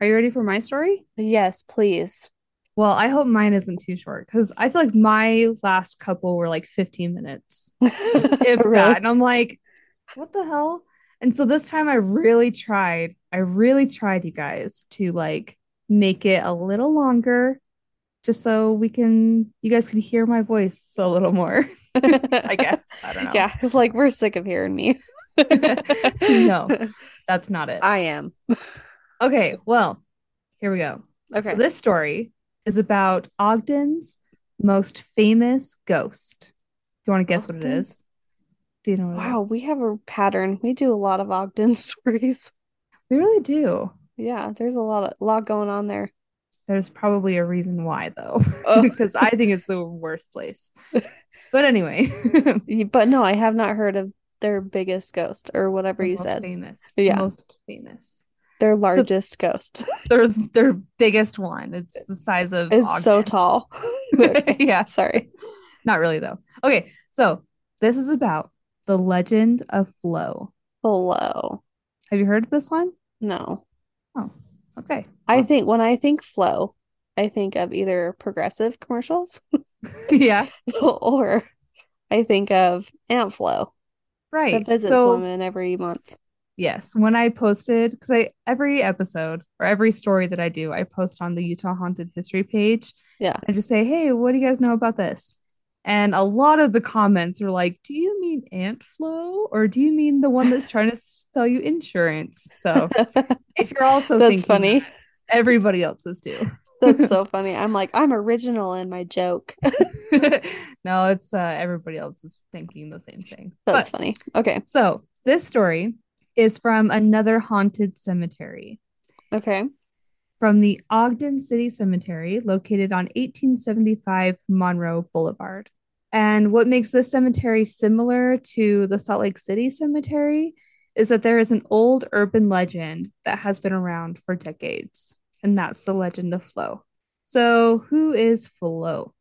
Are you ready for my story? Yes, please. Well, I hope mine isn't too short because I feel like my last couple were like 15 minutes, if really? that. And I'm like, what the hell? And so this time I really tried. I really tried, you guys, to like make it a little longer just so we can, you guys can hear my voice a little more. I guess. I don't know. Yeah, like we're sick of hearing me. no, that's not it. I am. Okay, well, here we go. Okay. So this story is about Ogden's most famous ghost. Do you want to guess what it is? Do you know what Wow, we have a pattern. We do a lot of Ogden stories. We really do. Yeah, there's a lot of lot going on there. There's probably a reason why, though, Oh. because I think it's the worst place. But anyway, But no, I have not heard of their biggest ghost or whatever the you most said. famous. Yeah. Most famous. Their largest ghost Their their biggest one. It's the size of is so tall. Okay, yeah, sorry. not really though. Okay, so this is about the legend of Flo. Hello. Have you heard of this one? No. Oh, okay. I think when I think Flo, I think of either progressive commercials yeah, or I think of Aunt Flo that right. visits So women every month. yes, when I posted, because I every episode or every story that I do, I post on the Utah Haunted History page. Yeah. I just say, hey, what do you guys know about this? And a lot of the comments are like, do you mean Aunt Flo or do you mean the one that's trying to sell you insurance? So if you're also That's thinking funny. that, everybody else is too. That's so funny. I'm like, I'm original in my joke. no, it's uh, everybody else is thinking the same thing. That's But funny. Okay. so this story is from another haunted cemetery. Okay. From the Ogden City Cemetery, located on 1875 Monroe Boulevard. And what makes this cemetery similar to the Salt Lake City Cemetery is that there is an old urban legend that has been around for decades, and that's the legend of Flo. So, who is Flo?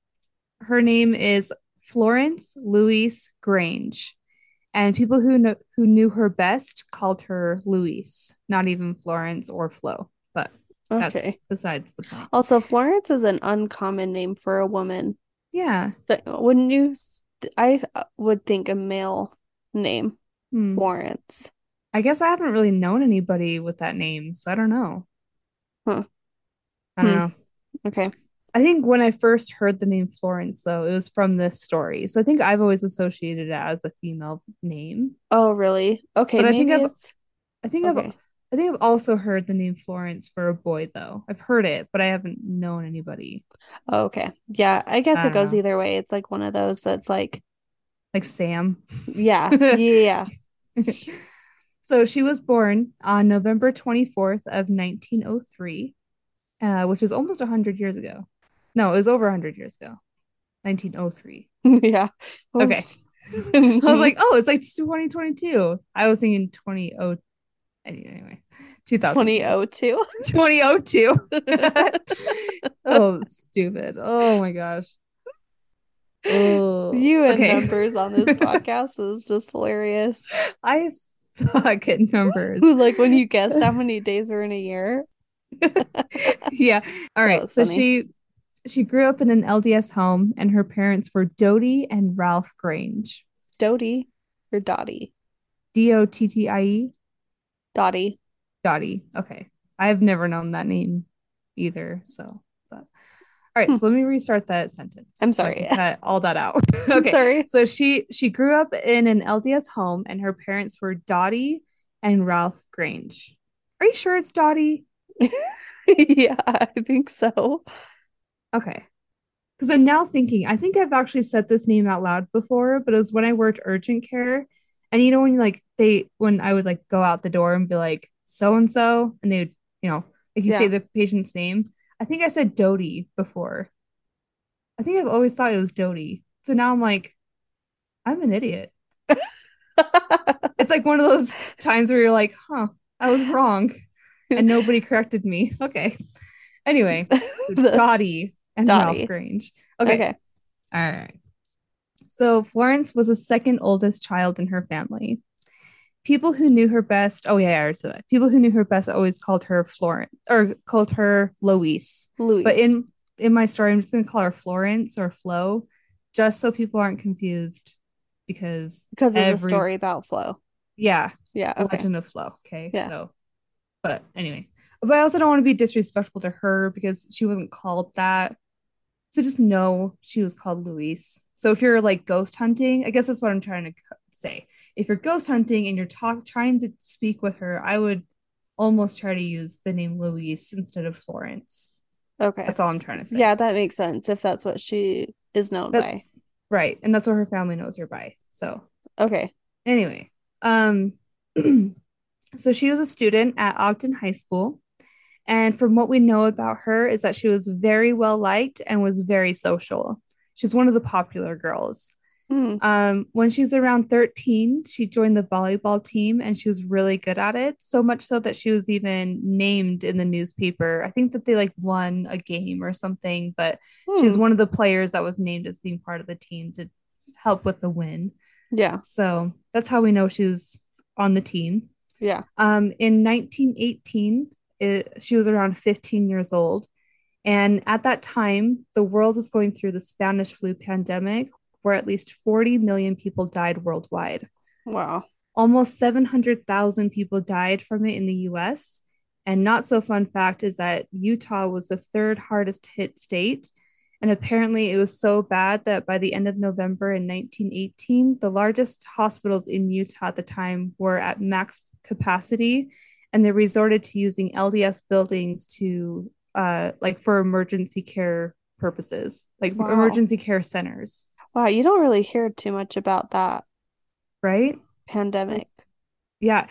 Her name is Florence Louise Grange, and people who know, who knew her best called her Louise, not even Florence or Flo, but that's Okay. besides the point. Also, Florence is an uncommon name for a woman. Yeah. But wouldn't you? I uh, would think a male name, Hmm. Florence. I guess I haven't really known anybody with that name, so I don't know. Huh. I don't Hmm. know. Okay. I think when I first heard the name Florence, though, it was from this story. So I think I've always associated it as a female name. Oh, really? Okay, But I think I've it's I think okay. I've I think I've also heard the name Florence for a boy, though. I've heard it, but I haven't known anybody. Oh, okay. Yeah, I guess I it goes know. either way. It's like one of those that's like, Like Sam. yeah, yeah. So she was born on November 24th of 1903, uh, which is almost 100 years ago. No, it was over 100 years ago. 1903. Yeah. Okay. I was like, oh, it's like 2022. I was thinking 20 anyway, 2002. 2002. 2002. oh, stupid. Oh my gosh. Oh, You and okay. numbers on this podcast is just hilarious. I suck at numbers. Like when you guessed how many days were in a year. yeah. All right. So funny. she she grew up in an LDS home and her parents were Dodie and Ralph Grange. Dottie or Dottie? D O T T I E. Dottie. Dottie. Okay. I've never known that name either. So, but all right. Hmm. So let me restart that sentence. I'm sorry. can cut all that out. okay. Sorry. So she she grew up in an LDS home and her parents were Dottie and Ralph Grange. Are you sure it's Dottie? Yeah, I think so. Okay. Because I'm now thinking, I think I've actually said this name out loud before, but it was when I worked urgent care. And you know, when you like they when I would like go out the door and be like, so and so, and they would, you know, if you say the patient's name. I think I said Dodie before. I think I've always thought it was Dodie. So now I'm like, I'm an idiot. It's like one of those times where you're like, huh, I was wrong. And nobody corrected me. Okay. Anyway, so Dottie and Dottie. Ralph Grange. Okay. Okay. All right. So Florence was the second oldest child in her family. People who knew her best, oh yeah, I already said that. People who knew her best always called her Florence or called her Louise. Louise. But in in my story, I'm just gonna call her Florence or Flo, just so people aren't confused because because it's a story about Flo. yeah, Yeah. the Okay. Legend of Flo. Okay. Yeah. So but anyway. But I also don't want to be disrespectful to her because she wasn't called that. So just know she was called Louise. So if you're like ghost hunting, I guess that's what I'm trying to say. If you're ghost hunting and you're talk trying to speak with her, I would almost try to use the name Louise instead of Florence. Okay. That's all I'm trying to say. Yeah, that makes sense if that's what she is known That- by. Right. And that's what her family knows her by. So Okay. anyway, um so she was a student at Ogden High School. And from what we know about her is that she was very well liked and was very social. She's one of the popular girls. Hmm. Um, when she was around 13, she joined the volleyball team and she was really good at it. So much so that she was even named in the newspaper. I think that they like won a game or something, but she was Hmm. one of the players that was named as being part of the team to help with the win. Yeah. So that's how we know she was on the team. Yeah. Um, in 1918, it, she was around 15 years old. And at that time, the world was going through the Spanish flu pandemic, where at least 40 million people died worldwide. Wow. Almost 700,000 people died from it in the US. And not so fun fact is that Utah was the third hardest hit state. And apparently, it was so bad that by the end of November in 1918, the largest hospitals in Utah at the time were at max capacity. And they resorted to using LDS buildings to, uh, like, for emergency care purposes, like Wow. emergency care centers, Wow, you don't really hear too much about that right? pandemic. Yeah.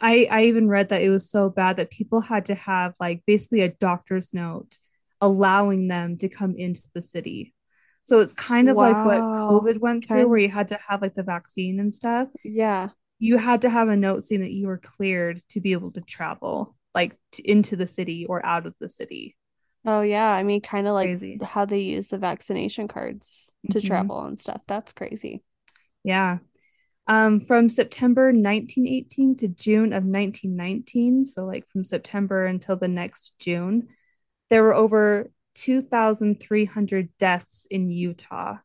I I even read that it was so bad that people had to have like basically a doctor's note allowing them to come into the city. So it's kind of like what COVID went through Kind- where you had to have like the vaccine and stuff. Yeah. You had to have a note saying that you were cleared to be able to travel like t- into the city or out of the city. Oh, yeah. I mean, kind of like Crazy. how they use the vaccination cards to Mhm. travel and stuff. That's crazy. Yeah. Um, from September 1918 to June of 1919, so like from September until the next June, there were over 2,300 deaths in Utah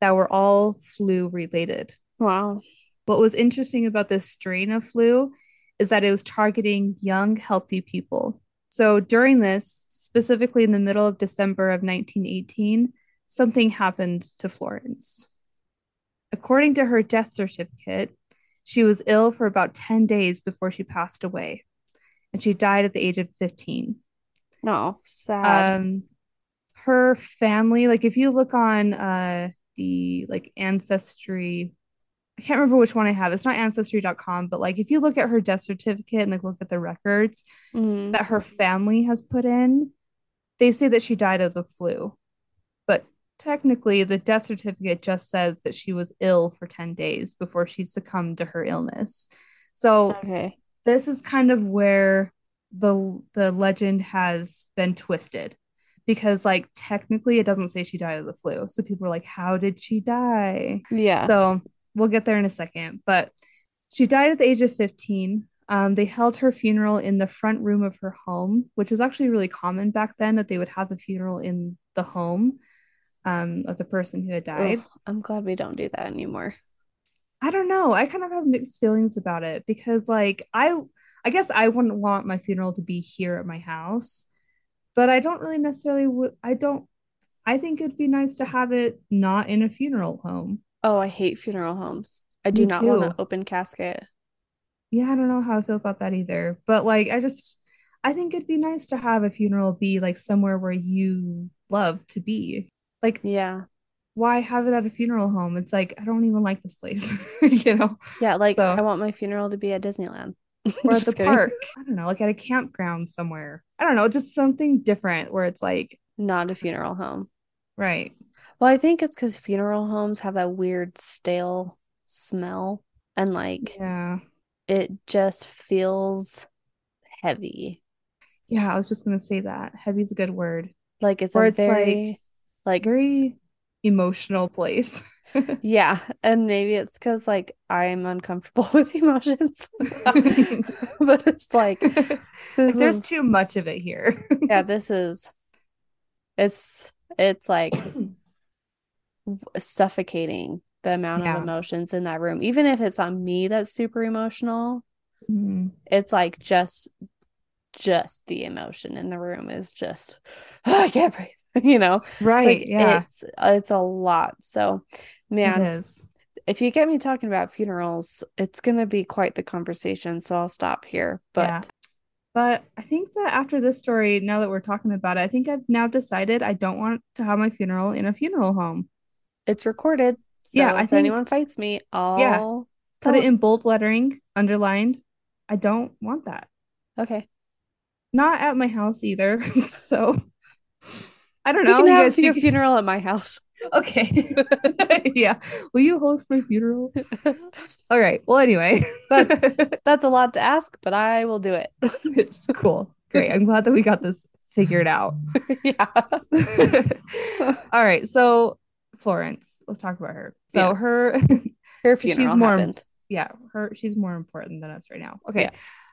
that were all flu related. Wow. What was interesting about this strain of flu is that it was targeting young, healthy people. So during this, specifically in the middle of December of 1918, something happened to Florence. According to her death certificate, she was ill for about 10 days before she passed away, and she died at the age of 15. No, sad. Um, her family, like if you look on uh the like ancestry, I can't remember which one I have. It's not ancestry.com, but like if you look at her death certificate and like look at the records Mhm. that her family has put in, they say that she died of the flu. But technically, the death certificate just says that she was ill for 10 days before she succumbed to her illness. So Okay. this is kind of where the the legend has been twisted because like technically it doesn't say she died of the flu. So people are like, how did she die? Yeah. So we'll get there in a second. But she died at the age of 15. Um, they held her funeral in the front room of her home, which was actually really common back then that they would have the funeral in the home um, of the person who had died. Ugh, I'm glad we don't do that anymore. I don't know. I kind of have mixed feelings about it because like I I guess I wouldn't want my funeral to be here at my house, but I don't really necessarily w- I don't I think it'd be nice to have it not in a funeral home. Oh, I hate funeral homes. I do Me not want an open casket. Yeah, I don't know how I feel about that either. But like I just I think it'd be nice to have a funeral be like somewhere where you love to be. Like Yeah. why have it at a funeral home? It's like I don't even like this place, you know. Yeah, like So- I want my funeral to be at Disneyland. or at the kidding. park. I don't know, like at a campground somewhere. I don't know, just something different where it's like, Not a funeral home. right. Well, I think it's because funeral homes have that weird stale smell and like Yeah. it just feels heavy. Yeah, I was just gonna say that. heavy is a good word. Like it's Or a it's very like Very emotional place. yeah, and maybe it's because like I'm uncomfortable with emotions. But it's like Like, there's is too much of it here. yeah, this is it's it's like suffocating the amount Yeah. of emotions in that room. Even if it's on me that's super emotional, Mhm. it's like just just the emotion in the room is just oh, I can't breathe. you know, right? like yeah, it's it's a lot. So, man, it is. if you get me talking about funerals, it's gonna be quite the conversation. So I'll stop here. But Yeah. But I think that after this story, now that we're talking about it, I think I've now decided I don't want to have my funeral in a funeral home. It's recorded. So Yeah, if think- anyone fights me, I'll Put tell it in bold lettering, underlined. I don't want that. Okay. Not at my house either. so I don't You know. can You have guys your think- funeral at my house. Okay. yeah. Will you host my funeral? All right. Well, anyway. That's a lot to ask, but I will do it. cool. Great. I'm glad that we got this figured out. yeah. All right. So Florence, let's talk about her. So Yeah. her Her She's funeral more- happened. yeah, her she's more important than us right now. Okay. Yeah.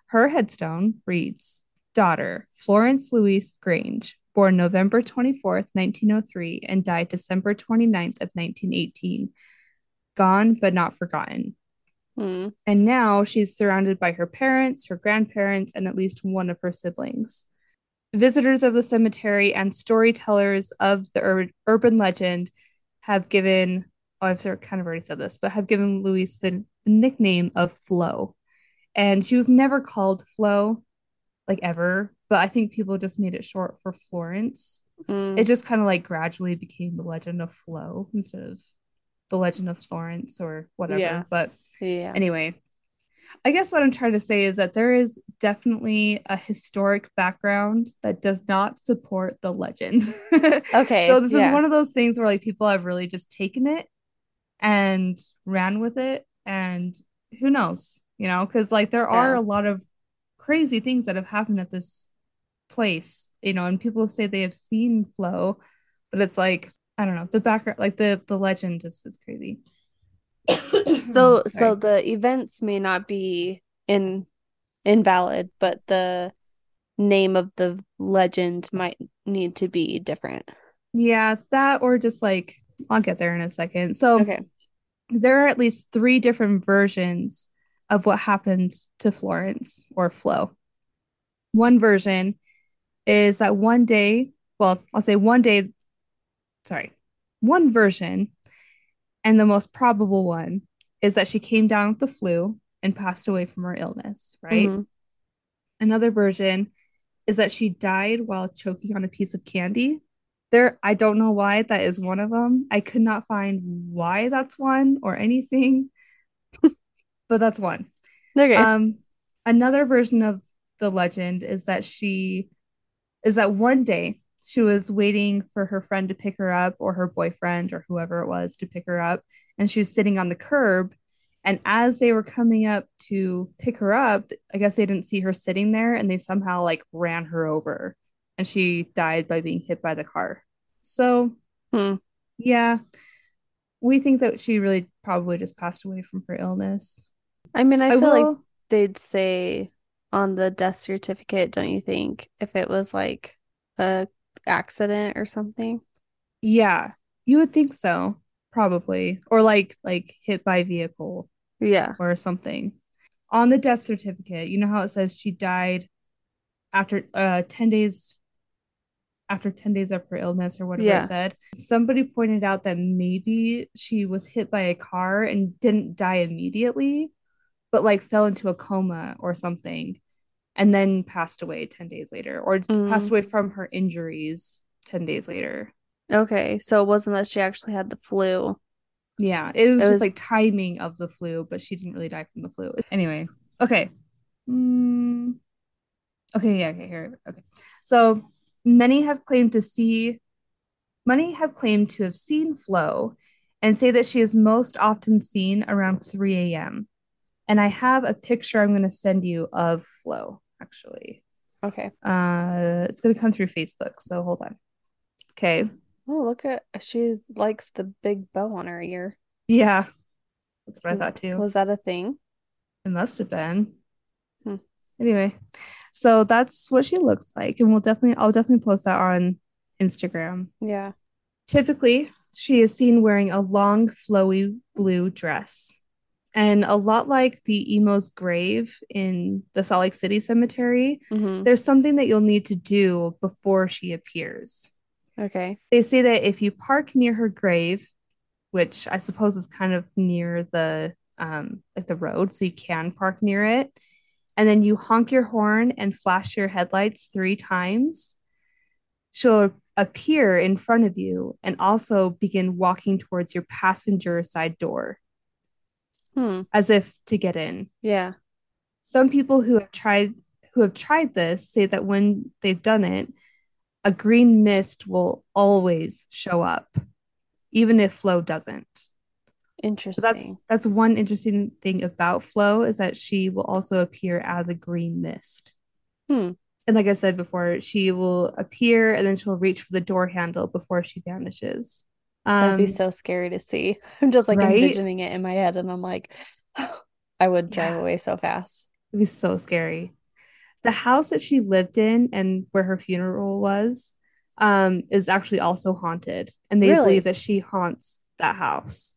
Her headstone reads daughter Florence Louise Grange, born November 24th, 1903, and died December 29th of 1918. Gone but not forgotten. Hmm. And now she's surrounded by her parents, her grandparents, and at least one of her siblings. Visitors of the cemetery and storytellers of the ur- urban legend have given, oh, I've sort of kind of already said this, but have given Louise the, the nickname of Flo. And she was never called Flo, like ever, but I think people just made it short for Florence. Hmm. It just kind of like gradually became the legend of Flo instead of the legend of Florence or whatever. Yeah. But yeah. Anyway, I guess what I'm trying to say is that there is definitely a historic background that does not support the legend. Okay, So this yeah. is one of those things where like people have really just taken it and ran with it and who knows, you know, because like there are Yeah. a lot of crazy things that have happened at this place, you know, and people say they have seen Flo, but it's like I don't know, the background like the the legend just is crazy. so hmm, so Sorry. the events may not be in invalid, but the name of the legend might need to be different. Yeah, that or just like I'll get there in a second. So Okay. there are at least three different versions of what happened to Florence or Flo. One version is that one day, well, I'll say one day, sorry, one version, and the most probable one is that she came down with the flu and passed away from her illness, right? Mhm. Another version is that she died while choking on a piece of candy. There, I don't know why that is one of them. I could not find why that's one or anything, but that's one. Okay. Um, another version of the legend is that she is that one day she was waiting for her friend to pick her up or her boyfriend or whoever it was to pick her up, and she was sitting on the curb. And as they were coming up to pick her up, I guess they didn't see her sitting there and they somehow like ran her over and she died by being hit by the car. So, Hmm. yeah, we think that she really probably just passed away from her illness. I mean, I I feel like they'd say on the death certificate, don't you think, if it was like a accident or something? yeah, you would think so, probably, or like like hit by vehicle Yeah. or something. On the death certificate, you know how it says she died after uh 10 days after 10 days of her illness or whatever Yeah. it said. Somebody pointed out that maybe she was hit by a car and didn't die immediately, but like fell into a coma or something and then passed away 10 days later or passed Mm. away from her injuries 10 days later. Okay. So it wasn't that she actually had the flu. Yeah, it was It just was- like timing of the flu, but she didn't really die from the flu. Anyway, okay. Mm, okay, yeah, okay, here. Okay. So many have claimed to see, many have claimed to have seen Flo and say that she is most often seen around 3 a.m. And I have a picture I'm going to send you of Flo, actually. Okay. Uh, it's to come through Facebook, so hold on. Okay. Oh, look at she likes the big bow on her ear. Yeah. That's what I thought too. Was that a thing? It must have been. Hmm. Anyway, so that's what she looks like, and we'll definitely I'll definitely post that on Instagram. Yeah. Typically, she is seen wearing a long, flowy blue dress. And a lot like the Emo's grave in the Salt Lake City Cemetery, hmm there's something that you'll need to do before she appears. Okay. They say that if you park near her grave, which I suppose is kind of near the um like the road, so you can park near it, and then you honk your horn and flash your headlights three times, she'll appear in front of you and also begin walking towards your passenger side door Hmm. as if to get in. Yeah. Some people who have tried who have tried this say that when they've done it, a green mist will always show up, even if Flo doesn't. So Interesting. that's that's one interesting thing about Flo is that she will also appear as a green mist. Hmm. And like I said before, she will appear and then she'll reach for the door handle before she vanishes. That'd be Um, so scary to see. I'm just like right? envisioning it in my head, and I'm like, I would drive Yeah. away so fast. It was so scary. The house that she lived in and where her funeral was, um, is actually also haunted, and they Really? believe that she haunts that house.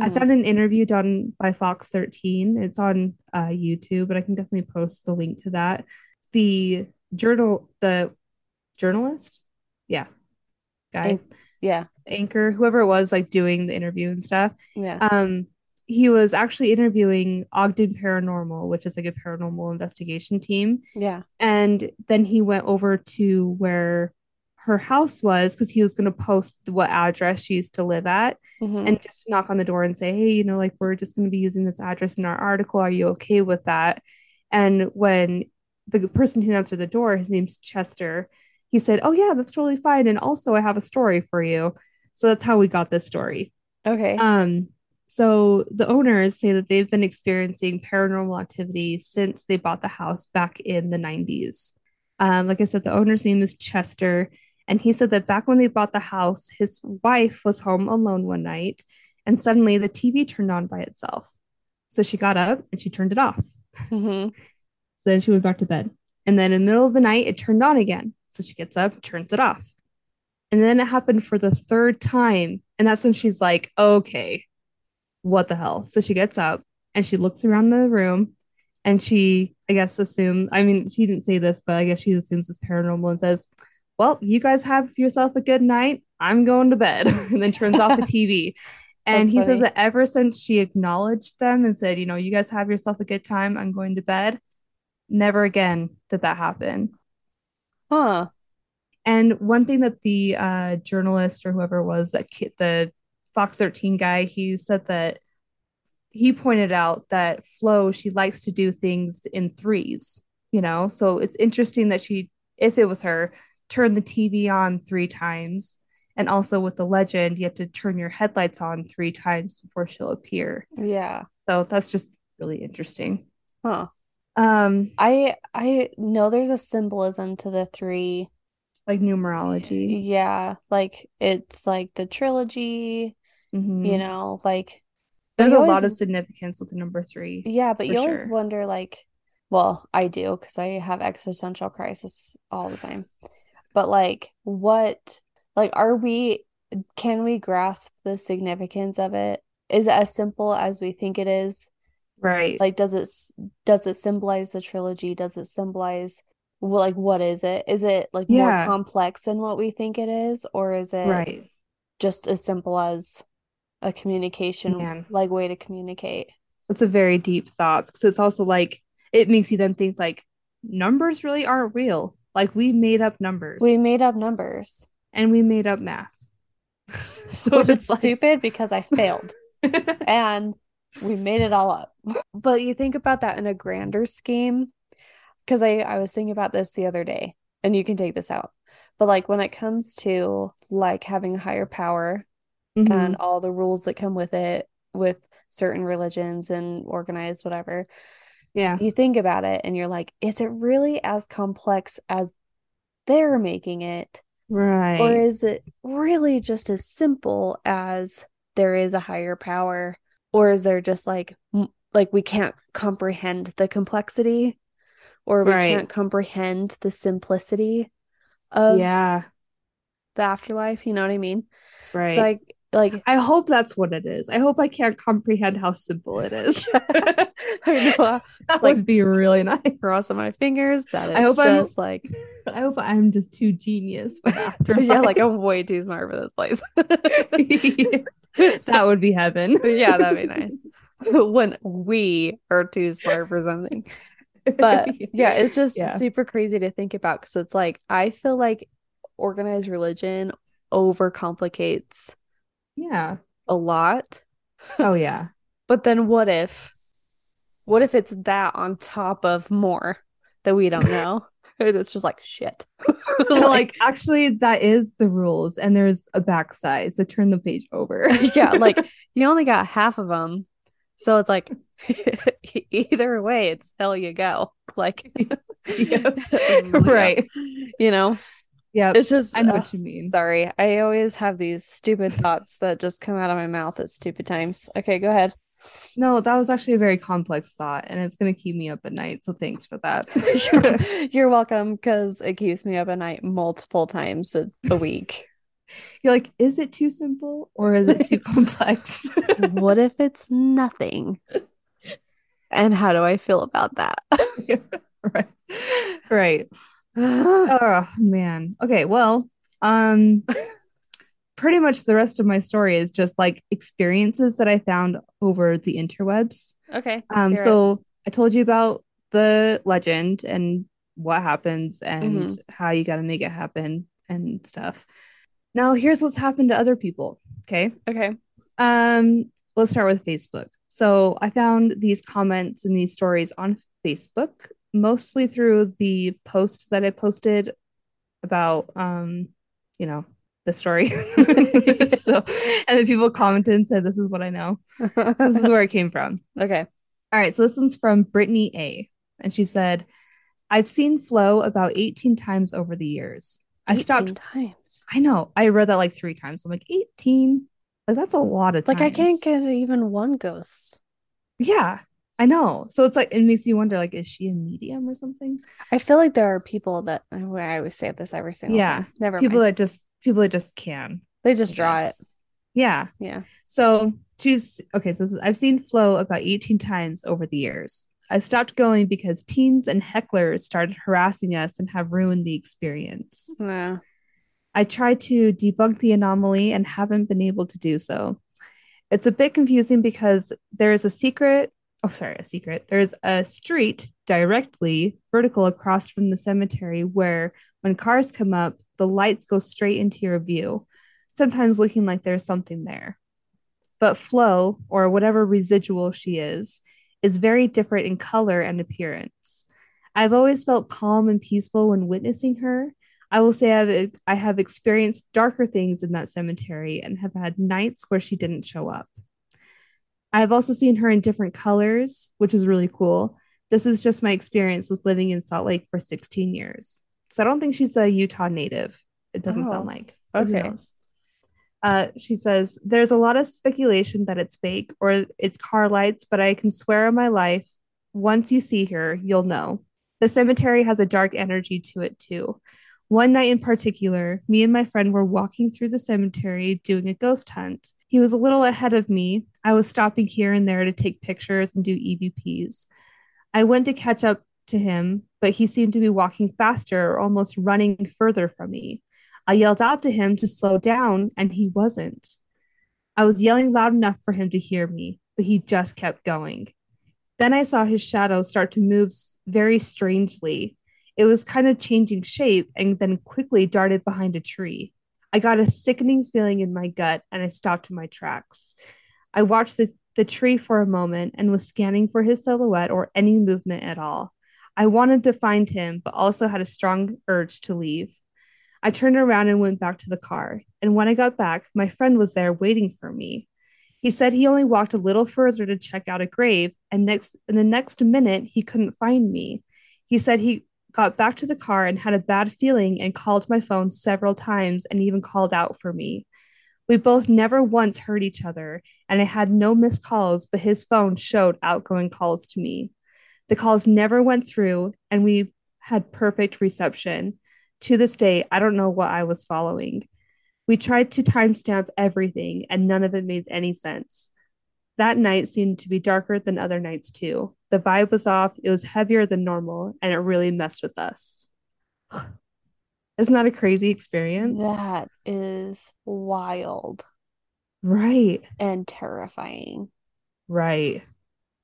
I Hmm. found an interview done by Fox 13. It's on uh, YouTube, but I can definitely post the link to that. The journal, the journalist, yeah, guy, yeah. anchor, whoever it was, like doing the interview and stuff. Yeah. Um, he was actually interviewing Ogden Paranormal, which is like a paranormal investigation team. Yeah. And then he went over to where her house was because he was going to post what address she used to live at hmm and just knock on the door and say, hey, you know, like we're just going to be using this address in our article. Are you okay with that? And when the person who answered the door, his name's Chester, he said, oh, yeah, that's totally fine. And also, I have a story for you. So that's how we got this story. Okay. Um, so the owners say that they've been experiencing paranormal activity since they bought the house back in the 90s. Um, like I said, the owner's name is Chester, and he said that back when they bought the house, his wife was home alone one night, and suddenly the TV turned on by itself. So she got up and she turned it off. hmm So then she went back to bed. And then in the middle of the night, it turned on again. So she gets up, turns it off. And then it happened for the third time. And that's when she's like, okay, what the hell? So she gets up and she looks around the room and she, I guess, assumes, I mean, she didn't say this, but I guess she assumes it's paranormal and says, well, you guys have yourself a good night. I'm going to bed. and then turns off the TV. And That's he says that ever since she acknowledged them and said, you know, you guys have yourself a good time, I'm going to bed, never again did that happen. Huh. And one thing that the uh, journalist or whoever it was that the Fox 13 guy, he said that he pointed out that Flo, she likes to do things in threes, you know? So it's interesting that she, if it was her, turned the TV on three times. And also with the legend, you have to turn your headlights on three times before she'll appear. Yeah. So that's just really interesting. Huh. Um, I I know there's a symbolism to the three. like numerology. Yeah, like it's like the trilogy, Mhm. you know, like There's a always lot of significance with the number three. yeah, but you always wonder like, well, I do because I have existential crisis all the time. But like what like are we can we grasp the significance of it? Is it as simple as we think it is? Right. Like does it does it symbolize the trilogy? Does it symbolize well, like what is it? Is it like more complex than what we think it is, or is it right. just as simple as a communication Man. like way to communicate? It's a very deep thought because it's also like it makes you then think like numbers really aren't real. Like we made up numbers We made up numbers, and we made up math. so which is it's like stupid because I failed and we made it all up. But you think about that in a grander scheme, because I, I was thinking about this the other day, and you can take this out. But like when it comes to like having a higher power Mhm. and all the rules that come with it, with certain religions and organized whatever, yeah. you think about it and you're like, is it really as complex as they're making it? Right. Or is it really just as simple as there is a higher power? Or is there just like like we can't comprehend the complexity or we Right. can't comprehend the simplicity of yeah. the afterlife, you know what I mean? Right. So like like I hope that's what it is. I hope I can't comprehend how simple it is. I know that Like, would be really nice. crossing my fingers. That is I hope I'm- just like I hope I'm just too genius for that. yeah, like I'm way too smart for this place. that would be heaven. yeah, that'd be nice. when we are too smart for something. But yeah, it's just Yeah. super crazy to think about because it's like I feel like organized religion overcomplicates yeah. a lot. Oh yeah. But then what if what if it's that on top of more that we don't know? It's just like shit. like, like actually that is the rules and there's a backside so turn the page over yeah, like you only got half of them. So it's like either way, it's hell you go. Like. Yeah. right You know, yeah it's just, i know uh, what you mean sorry. I always have these stupid thoughts that just come out of my mouth at stupid times. Okay, go ahead. no that was actually a very complex thought and it's going to keep me up at night so thanks for that You're, you're welcome because it keeps me up at night multiple times a, a week. you're like is it too simple or is it too complex what if it's nothing? And how do I feel about that? right right oh man okay well um pretty much the rest of my story is just like experiences that i found over the interwebs okay. um hear it. so i told you about the legend and what happens and Mhm. how you got to make it happen and stuff now here's what's happened to other people okay okay. um let's start with facebook so i found these comments and these stories on facebook mostly through the post that i posted about um you know the story so and then people commented and said this is what i know this is where it came from okay. all right, so this one's from Brittany A. And she said, I've seen Flo about 18 times over the years. I stopped. times. I know. I read that like three times. I'm like, 18? Like, that's a lot of times. Like I can't get even one ghost. Yeah, I know. So it's like, it makes you wonder, like, is she a medium or something? I feel like there are people that oh, I always say this every single Yeah, time. Never People mind. that just, people that just can. They just draw it. Yeah. Yeah. So she's okay. So this is, I've seen Flo about 18 times over the years. I stopped going because teens and hecklers started harassing us and have ruined the experience. Yeah. I tried to debunk the anomaly and haven't been able to do so. It's a bit confusing because there is a secret, oh, sorry, a secret. There's a street directly vertical across from the cemetery where when cars come up, the lights go straight into your view, sometimes looking like there's something there. But Flo, or whatever residual she is, is very different in color and appearance. I've always felt calm and peaceful when witnessing her, I will say I've, I have experienced darker things in that cemetery and have had nights where she didn't show up. I've also seen her in different colors, which is really cool. This is just my experience with living in Salt Lake for 16 years. So I don't think she's a Utah native. It doesn't Oh, sound like. okay. Uh, she says, There's a lot of speculation that it's fake or it's car lights, but I can swear on my life, once you see her, you'll know. The cemetery has a dark energy to it, too. One night in particular, me and my friend were walking through the cemetery doing a ghost hunt. He was a little ahead of me. I was stopping here and there to take pictures and do EVPs. I went to catch up to him, but he seemed to be walking faster or almost running further from me. I yelled out to him to slow down, and he wasn't. I was yelling loud enough for him to hear me, but he just kept going. Then I saw his shadow start to move very strangely. It was kind of changing shape and then quickly darted behind a tree. I got a sickening feeling in my gut and I stopped in my tracks. I watched the, the tree for a moment and was scanning for his silhouette or any movement at all. I wanted to find him, but also had a strong urge to leave. I turned around and went back to the car. And when I got back, my friend was there waiting for me. He said he only walked a little further to check out a grave, and next in the next minute he couldn't find me. He said he got back to the car and had a bad feeling and called my phone several times and even called out for me. We both never once heard each other, and I had no missed calls, but his phone showed outgoing calls to me. The calls never went through, and we had perfect reception. To this day, I don't know what I was following. We tried to timestamp everything, and none of it made any sense. That night seemed to be darker than other nights, too. The vibe was off, it was heavier than normal, and it really messed with us. Isn't that a crazy experience? That is wild Right, and terrifying. right.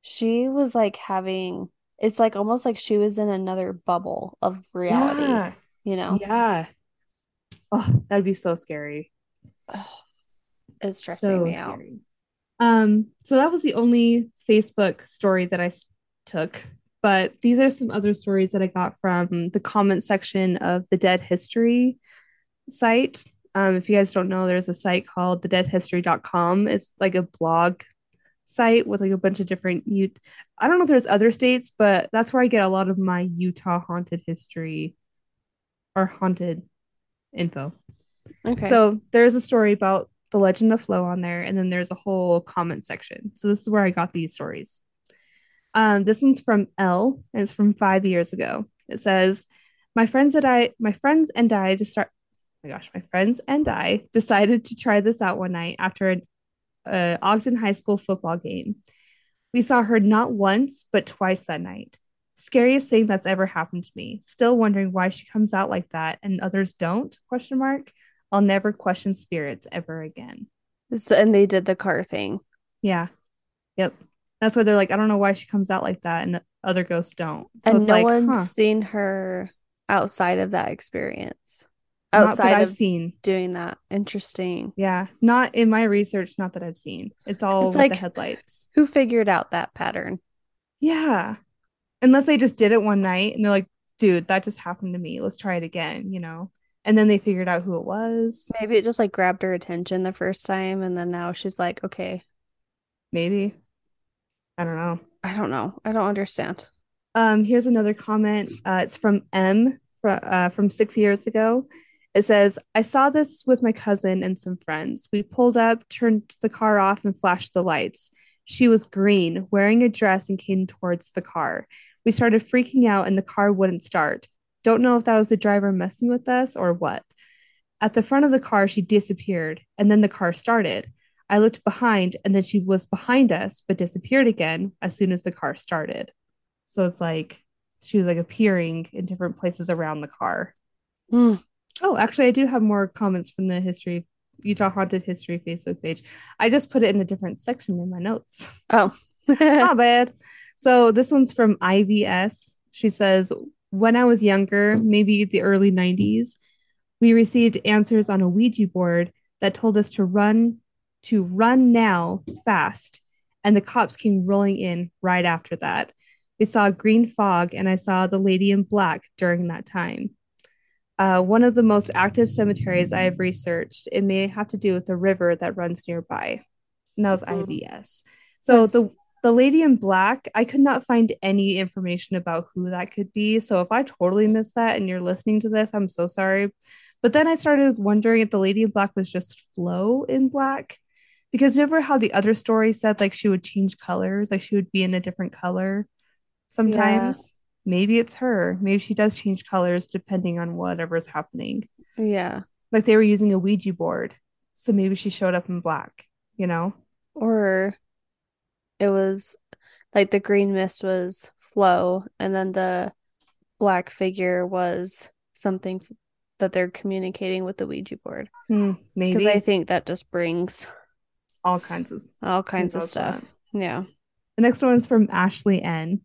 She was like having, it's like almost like she was in another bubble of reality, Yeah, you know? yeah. Oh, that'd be so scary. It's stressing So me out. Um, so that was the only Facebook story that I took, but these are some other stories that I got from the comment section of the Dead History site. Um, if you guys don't know, there's a site called thedeadhistory.com. It's like a blog site with like a bunch of different you I don't know if there's other states, but that's where I get a lot of my Utah haunted history or haunted info. Okay. So there's a story about the legend of Flo on there, and then there's a whole comment section. So this is where I got these stories. Um, this one's from L, and it's from five years ago. It says, "My friends and I, my friends and I, to start. Oh my gosh, my friends and I decided to try this out one night after an uh, Ogden High School football game. We saw her not once but twice that night. Scariest thing that's ever happened to me. Still wondering why she comes out like that and others don't? Question mark. I'll never question spirits ever again. So, and they did the car thing. Yeah. Yep. That's why they're like, I don't know why she comes out like that and other ghosts don't. So and it's no like, one's huh, seen her outside of that experience. not that Outside I've of seen. doing that. Interesting. Yeah. Not in my research, not that I've seen. It's all It's with the like- headlights. Who figured out that pattern? Yeah. Unless they just did it one night and they're like, dude, that just happened to me. Let's try it again, you know? And then they figured out who it was. Maybe it just like grabbed her attention the first time and then now she's like, okay, Maybe. I don't know. I don't know. I don't understand. Um, here's another comment. Uh, it's from M from uh, from six years ago. It says, I saw this with my cousin and some friends. We pulled up, turned the car off, and flashed the lights. She was green, wearing a dress, and came towards the car. We started freaking out, and the car wouldn't start. Don't know if that was the driver messing with us or what. At the front of the car, she disappeared, and then the car started. I looked behind, and then she was behind us, but disappeared again as soon as the car started. So it's like she was like appearing in different places around the car. Hmm. Oh, actually, I do have more comments from the history Utah Haunted History Facebook page. I just put it in a different section in my notes. Oh. Not bad. So this one's from IVS. She says, When I was younger, maybe the early 90s, we received answers on a Ouija board that told us to run, to run now fast. And the cops came rolling in right after that. We saw green fog, and I saw the lady in black during that time. Uh, one of the most active cemeteries I have researched. It may have to do with the river that runs nearby. And that was Mm. IVS. So Yes. the the lady in black, I could not find any information about who that could be. So if I totally missed that and you're listening to this, I'm so sorry. But then I started wondering if the lady in black was just Flo in black. Because remember how the other story said like she would change colors, like she would be in a different color sometimes? Maybe it's her. Maybe she does change colors depending on whatever's happening. Yeah. Like they were using a Ouija board. So maybe she showed up in black, you know? Or it was like the green mist was Flo, and then the black figure was something that they're communicating with the Ouija board. Hmm, Because I think that just brings all kinds of all kinds of stuff. Yeah. The next one is from Ashley N.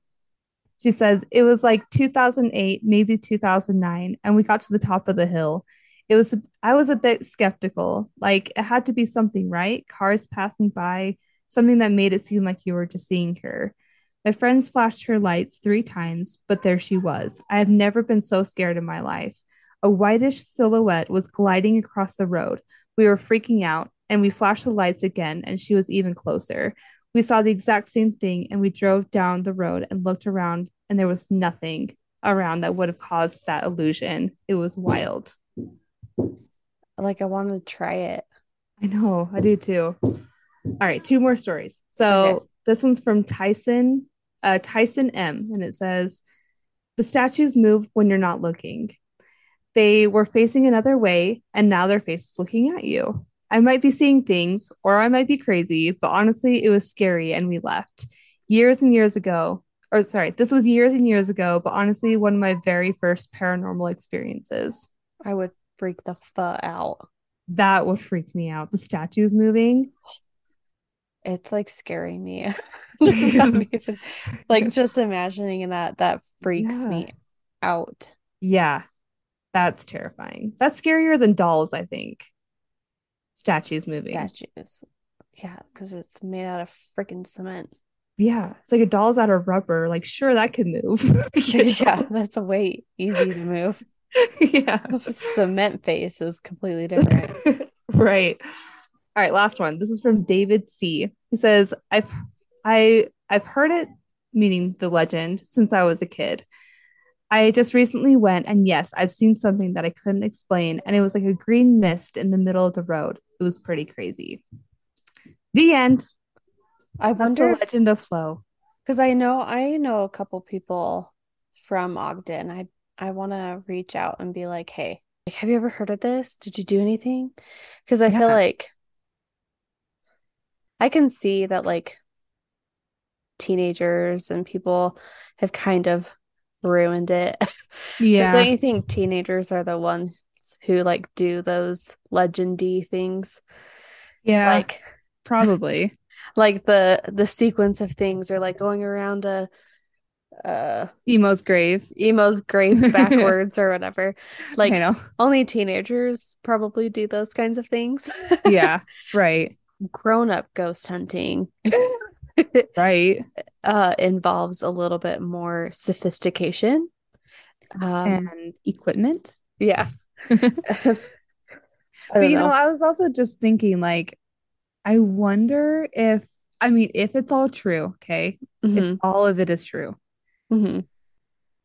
She says, It was like 2008, maybe 2009, and we got to the top of the hill. It was, I was a bit skeptical. Like, it had to be something, right? Cars passing by, something that made it seem like you were just seeing her. My friends flashed her lights three times, but there she was. I have never been so scared in my life. A whitish silhouette was gliding across the road. We were freaking out, and we flashed the lights again, and she was even closer. We saw the exact same thing and we drove down the road and looked around, and there was nothing around that would have caused that illusion. It was wild. Like I want to try it. I know, I do too. All right, two more stories. So Okay. this one's from Tyson, uh, Tyson M, and it says, "The statues move when you're not looking." They were facing another way, and now their face is looking at you. I might be seeing things, or I might be crazy, but honestly, it was scary, and we left. Years and years ago, or sorry, this was years and years ago, but honestly, one of my very first paranormal experiences. I would freak the fuck out. That would freak me out. The statues moving. It's like scaring me. even, like just imagining that that freaks yeah. me out. Yeah. That's terrifying. That's scarier than dolls, I think. Statues moving. Statues. Yeah, because it's made out of freaking cement. Yeah. It's like a doll's out of rubber. Like, sure, that can move. yeah, that's a way easy to move. yeah. Cement face is completely different. right. All right, last one. This is from David C. He says, I've I I've heard it, meaning the legend, since I was a kid. I just recently went, and yes, I've seen something that I couldn't explain, and it was like a green mist in the middle of the road. It was pretty crazy. The end. I That's wonder the legend of Flo. Because I know I know a couple people from Ogden. I I want to reach out and be like, hey, have you ever heard of this? Did you do anything? Because I yeah. feel like I can see that like teenagers and people have kind of ruined it. Yeah. don't you think teenagers are the ones who like do those legendy things? Yeah. Like probably. like the the sequence of things are like going around a uh Emo's grave Emo's grave backwards or whatever like I know. only teenagers probably do those kinds of things yeah right grown-up ghost hunting right uh involves a little bit more sophistication um, and equipment yeah but you know. know i was also just thinking like i wonder if i mean if it's all true okay mm-hmm. if all of it is true mm-hmm.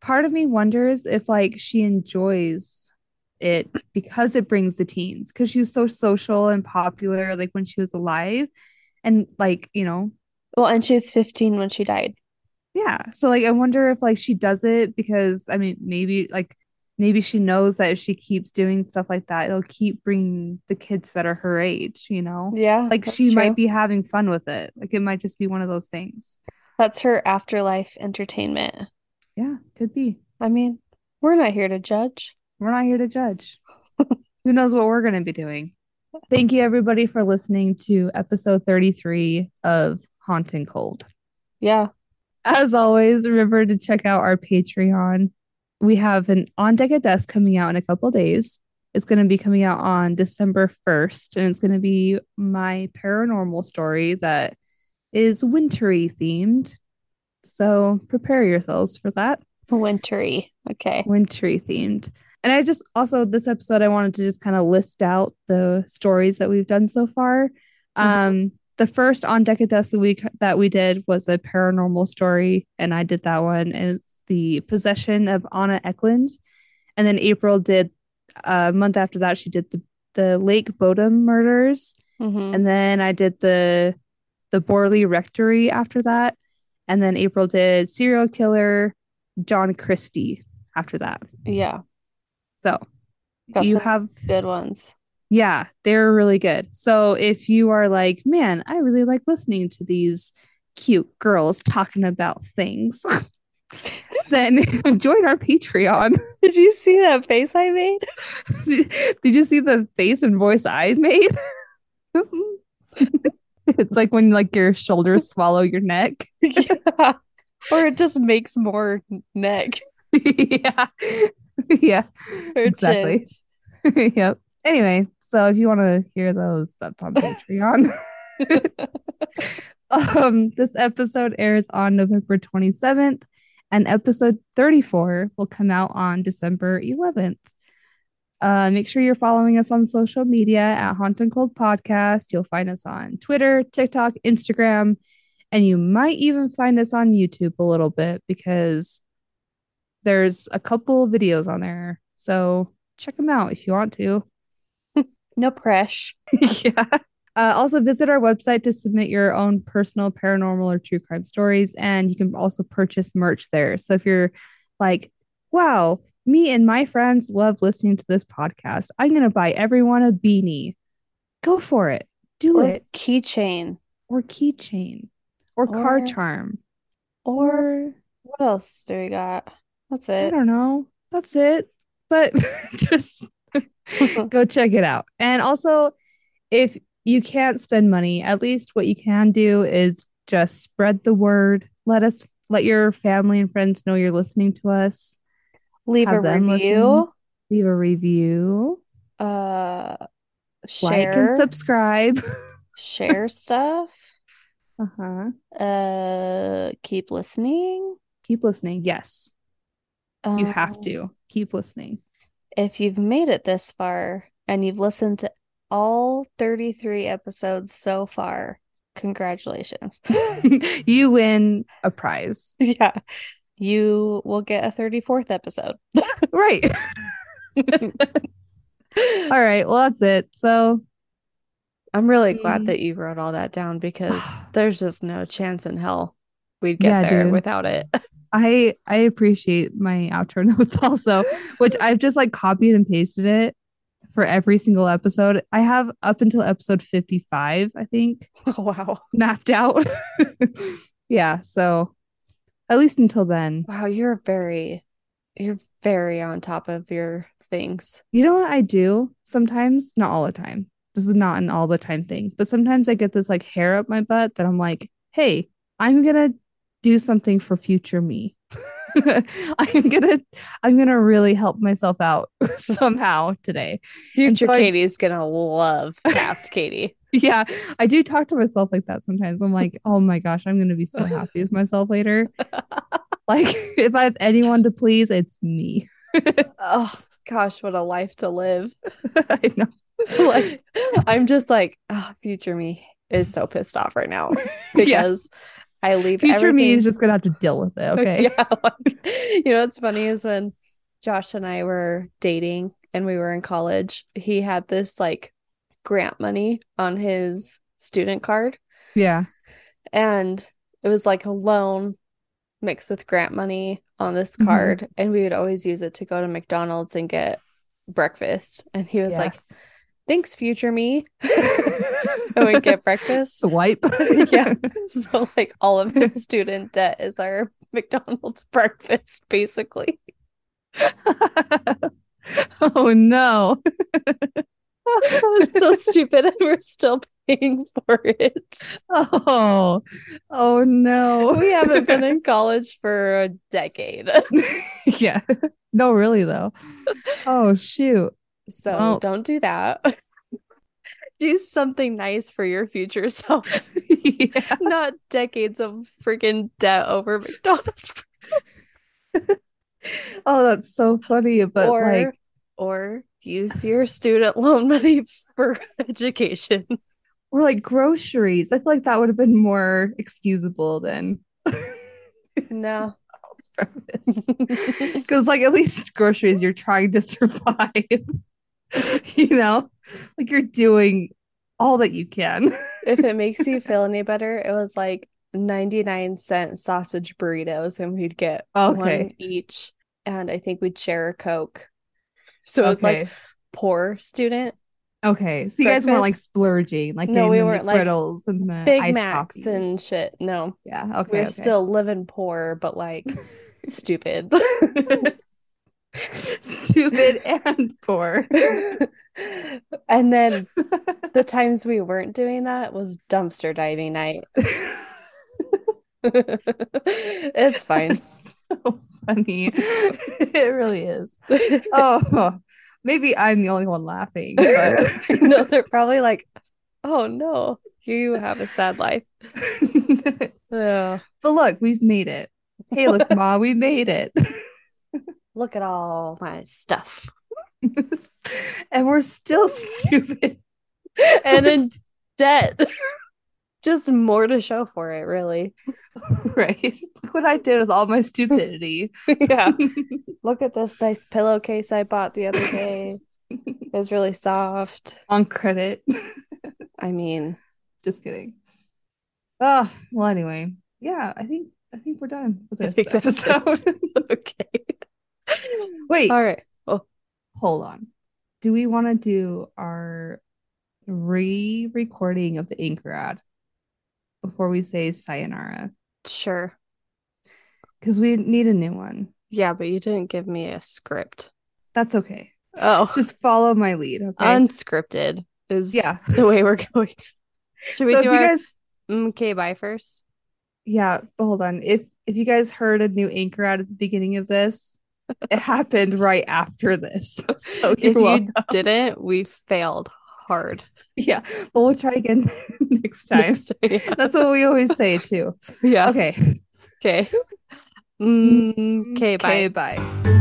part of me wonders if like she enjoys it because it brings the teens because she was so social and popular like when she was alive and like you know well, and she was 15 when she died. Yeah. So like I wonder if like she does it because I mean maybe like maybe she knows that if she keeps doing stuff like that it'll keep bringing the kids that are her age, you know. Yeah. Like she true. might be having fun with it. Like it might just be one of those things. That's her afterlife entertainment. Yeah, could be. I mean, we're not here to judge. We're not here to judge. Who knows what we're going to be doing? Thank you everybody for listening to episode 33 of Haunting Cold. Yeah. As always, remember to check out our Patreon. We have an On Deck at Dusk coming out in a couple days. It's going to be coming out on December 1st, and it's going to be my paranormal story that is wintry themed. So prepare yourselves for that. Wintry. Okay. Wintry themed. And I just also, this episode, I wanted to just kind of list out the stories that we've done so far. Mm-hmm. Um, the first on deck of at dusk week that we did was a paranormal story and i did that one and it's the possession of Anna Ecklund and then april did a month after that she did the the lake bodom murders mm-hmm. and then i did the the borley rectory after that and then april did serial killer john christie after that yeah so Got you have good ones yeah, they're really good. So if you are like, man, I really like listening to these cute girls talking about things, then join our Patreon. Did you see that face I made? Did you see the face and voice I made? it's like when like your shoulders swallow your neck. yeah. Or it just makes more neck. yeah. Yeah. Exactly. yep. Anyway, so if you want to hear those, that's on Patreon. um, this episode airs on November 27th, and episode 34 will come out on December 11th. Uh, make sure you're following us on social media at Haunt and Cold Podcast. You'll find us on Twitter, TikTok, Instagram, and you might even find us on YouTube a little bit because there's a couple videos on there. So check them out if you want to. No pressure. yeah. Uh, also, visit our website to submit your own personal paranormal or true crime stories. And you can also purchase merch there. So if you're like, wow, me and my friends love listening to this podcast. I'm going to buy everyone a beanie. Go for it. Do or it. keychain Or keychain or car charm. or what else do we got? That's it. I don't know. That's it. But just go check it out. And also, if you can't spend money, at least what you can do is just spread the word. Let us let your family and friends know you're listening to us. Leave a Have them review. Leave a review, Uh, like and subscribe. share stuff. Uh-huh. Uh, keep listening. Keep listening. Yes, you have Um, to keep listening. If you've made it this far and you've listened to all 33 episodes so far, congratulations. you win a prize. yeah. You will get a 34th episode. Right. All right. Well, that's it. So I'm really Mm. glad that you wrote all that down because there's just no chance in hell we'd get Yeah, there dude. without it. I I appreciate my outro notes also, which I've just like copied and pasted it for every single episode. I have up until episode 55, I think, Oh wow. mapped out. yeah, so at least until then. Wow, you're very you're very on top of your things. You know what I do sometimes? Not all the time. This is not an all the time thing, but sometimes I get this like hair up my butt that I'm like, hey, I'm gonna do something for future me. I'm gonna I'm gonna really help myself out somehow today. Future so I- Katie's gonna love past Katie. Yeah, I do talk to myself like that sometimes. I'm like, oh my gosh, I'm gonna be so happy with myself later. Like if I have anyone to please, it's me. Oh gosh, what a life to live. I know. like I'm just like, oh, future me is so pissed off right now because I leave Future me everything- is just gonna have to deal with it. Okay. yeah. like, you know what's funny is when Josh and I were dating and we were in college, he had this like grant money on his student card Yeah. and it was like a loan mixed with grant money on this Mhm. card and we would always use it to go to McDonald's and get breakfast and he was like thanks future me and we get breakfast Swipe. yeah so like all of the student debt is our McDonald's breakfast basically oh no. it's so stupid and we're still paying for it Oh. Oh no. we haven't been in college for a decade yeah. No, really though. Oh shoot. so Well- don't do that do something nice for your future self yeah. not decades of freaking debt over McDonald's Oh, that's so funny. But or like or use your student loan money for education. or like groceries. I feel like that would have been more excusable than No. Because like at least groceries you're trying to survive. you know? Like you're doing all that you can. if it makes you feel any better, it was like 99 cent sausage burritos and we'd get Okay. one each and I think we'd share a Coke. So it was like poor student Okay, so you guys weren't like splurging, like No, we weren't, like, and the Big Macs and shit. No. yeah. Okay, We're okay. still living poor, but like stupid. Stupid and poor. and then the times we weren't doing that was dumpster diving night. it's fine. It's so funny. it really is. Oh, maybe I'm the only one laughing, but no, they're probably like, oh no, you have a sad life. Yeah. but look, we've made it. Hey, look, Ma, we made it. Look at all my stuff. and we're still stupid. And We're in debt. Just more to show for it, really. right. Look what I did with all my stupidity. yeah. Look at this nice pillowcase I bought the other day. It was really soft. On credit. I mean, Just kidding. Oh, well, anyway. Yeah, I think I think we're done with this think that's it. episode. okay. Wait, All right. Oh, hold on. Do we want to do our re-recording of the anchor ad before we say sayonara? sure. Because we need a new one. Yeah, but you didn't give me a script. That's okay. Oh, Just follow my lead, okay? unscripted is yeah. the way we're going. Should we So do our guys mm, okay bye first? yeah, but hold on. If if you guys heard a new anchor ad at the beginning of this, it happened right after this. So If you're you welcome. didn't, we failed hard. Yeah, but we'll try again next time. Next time, yeah. That's what we always say too. yeah. Okay. Okay. Mm, okay. Bye. Bye.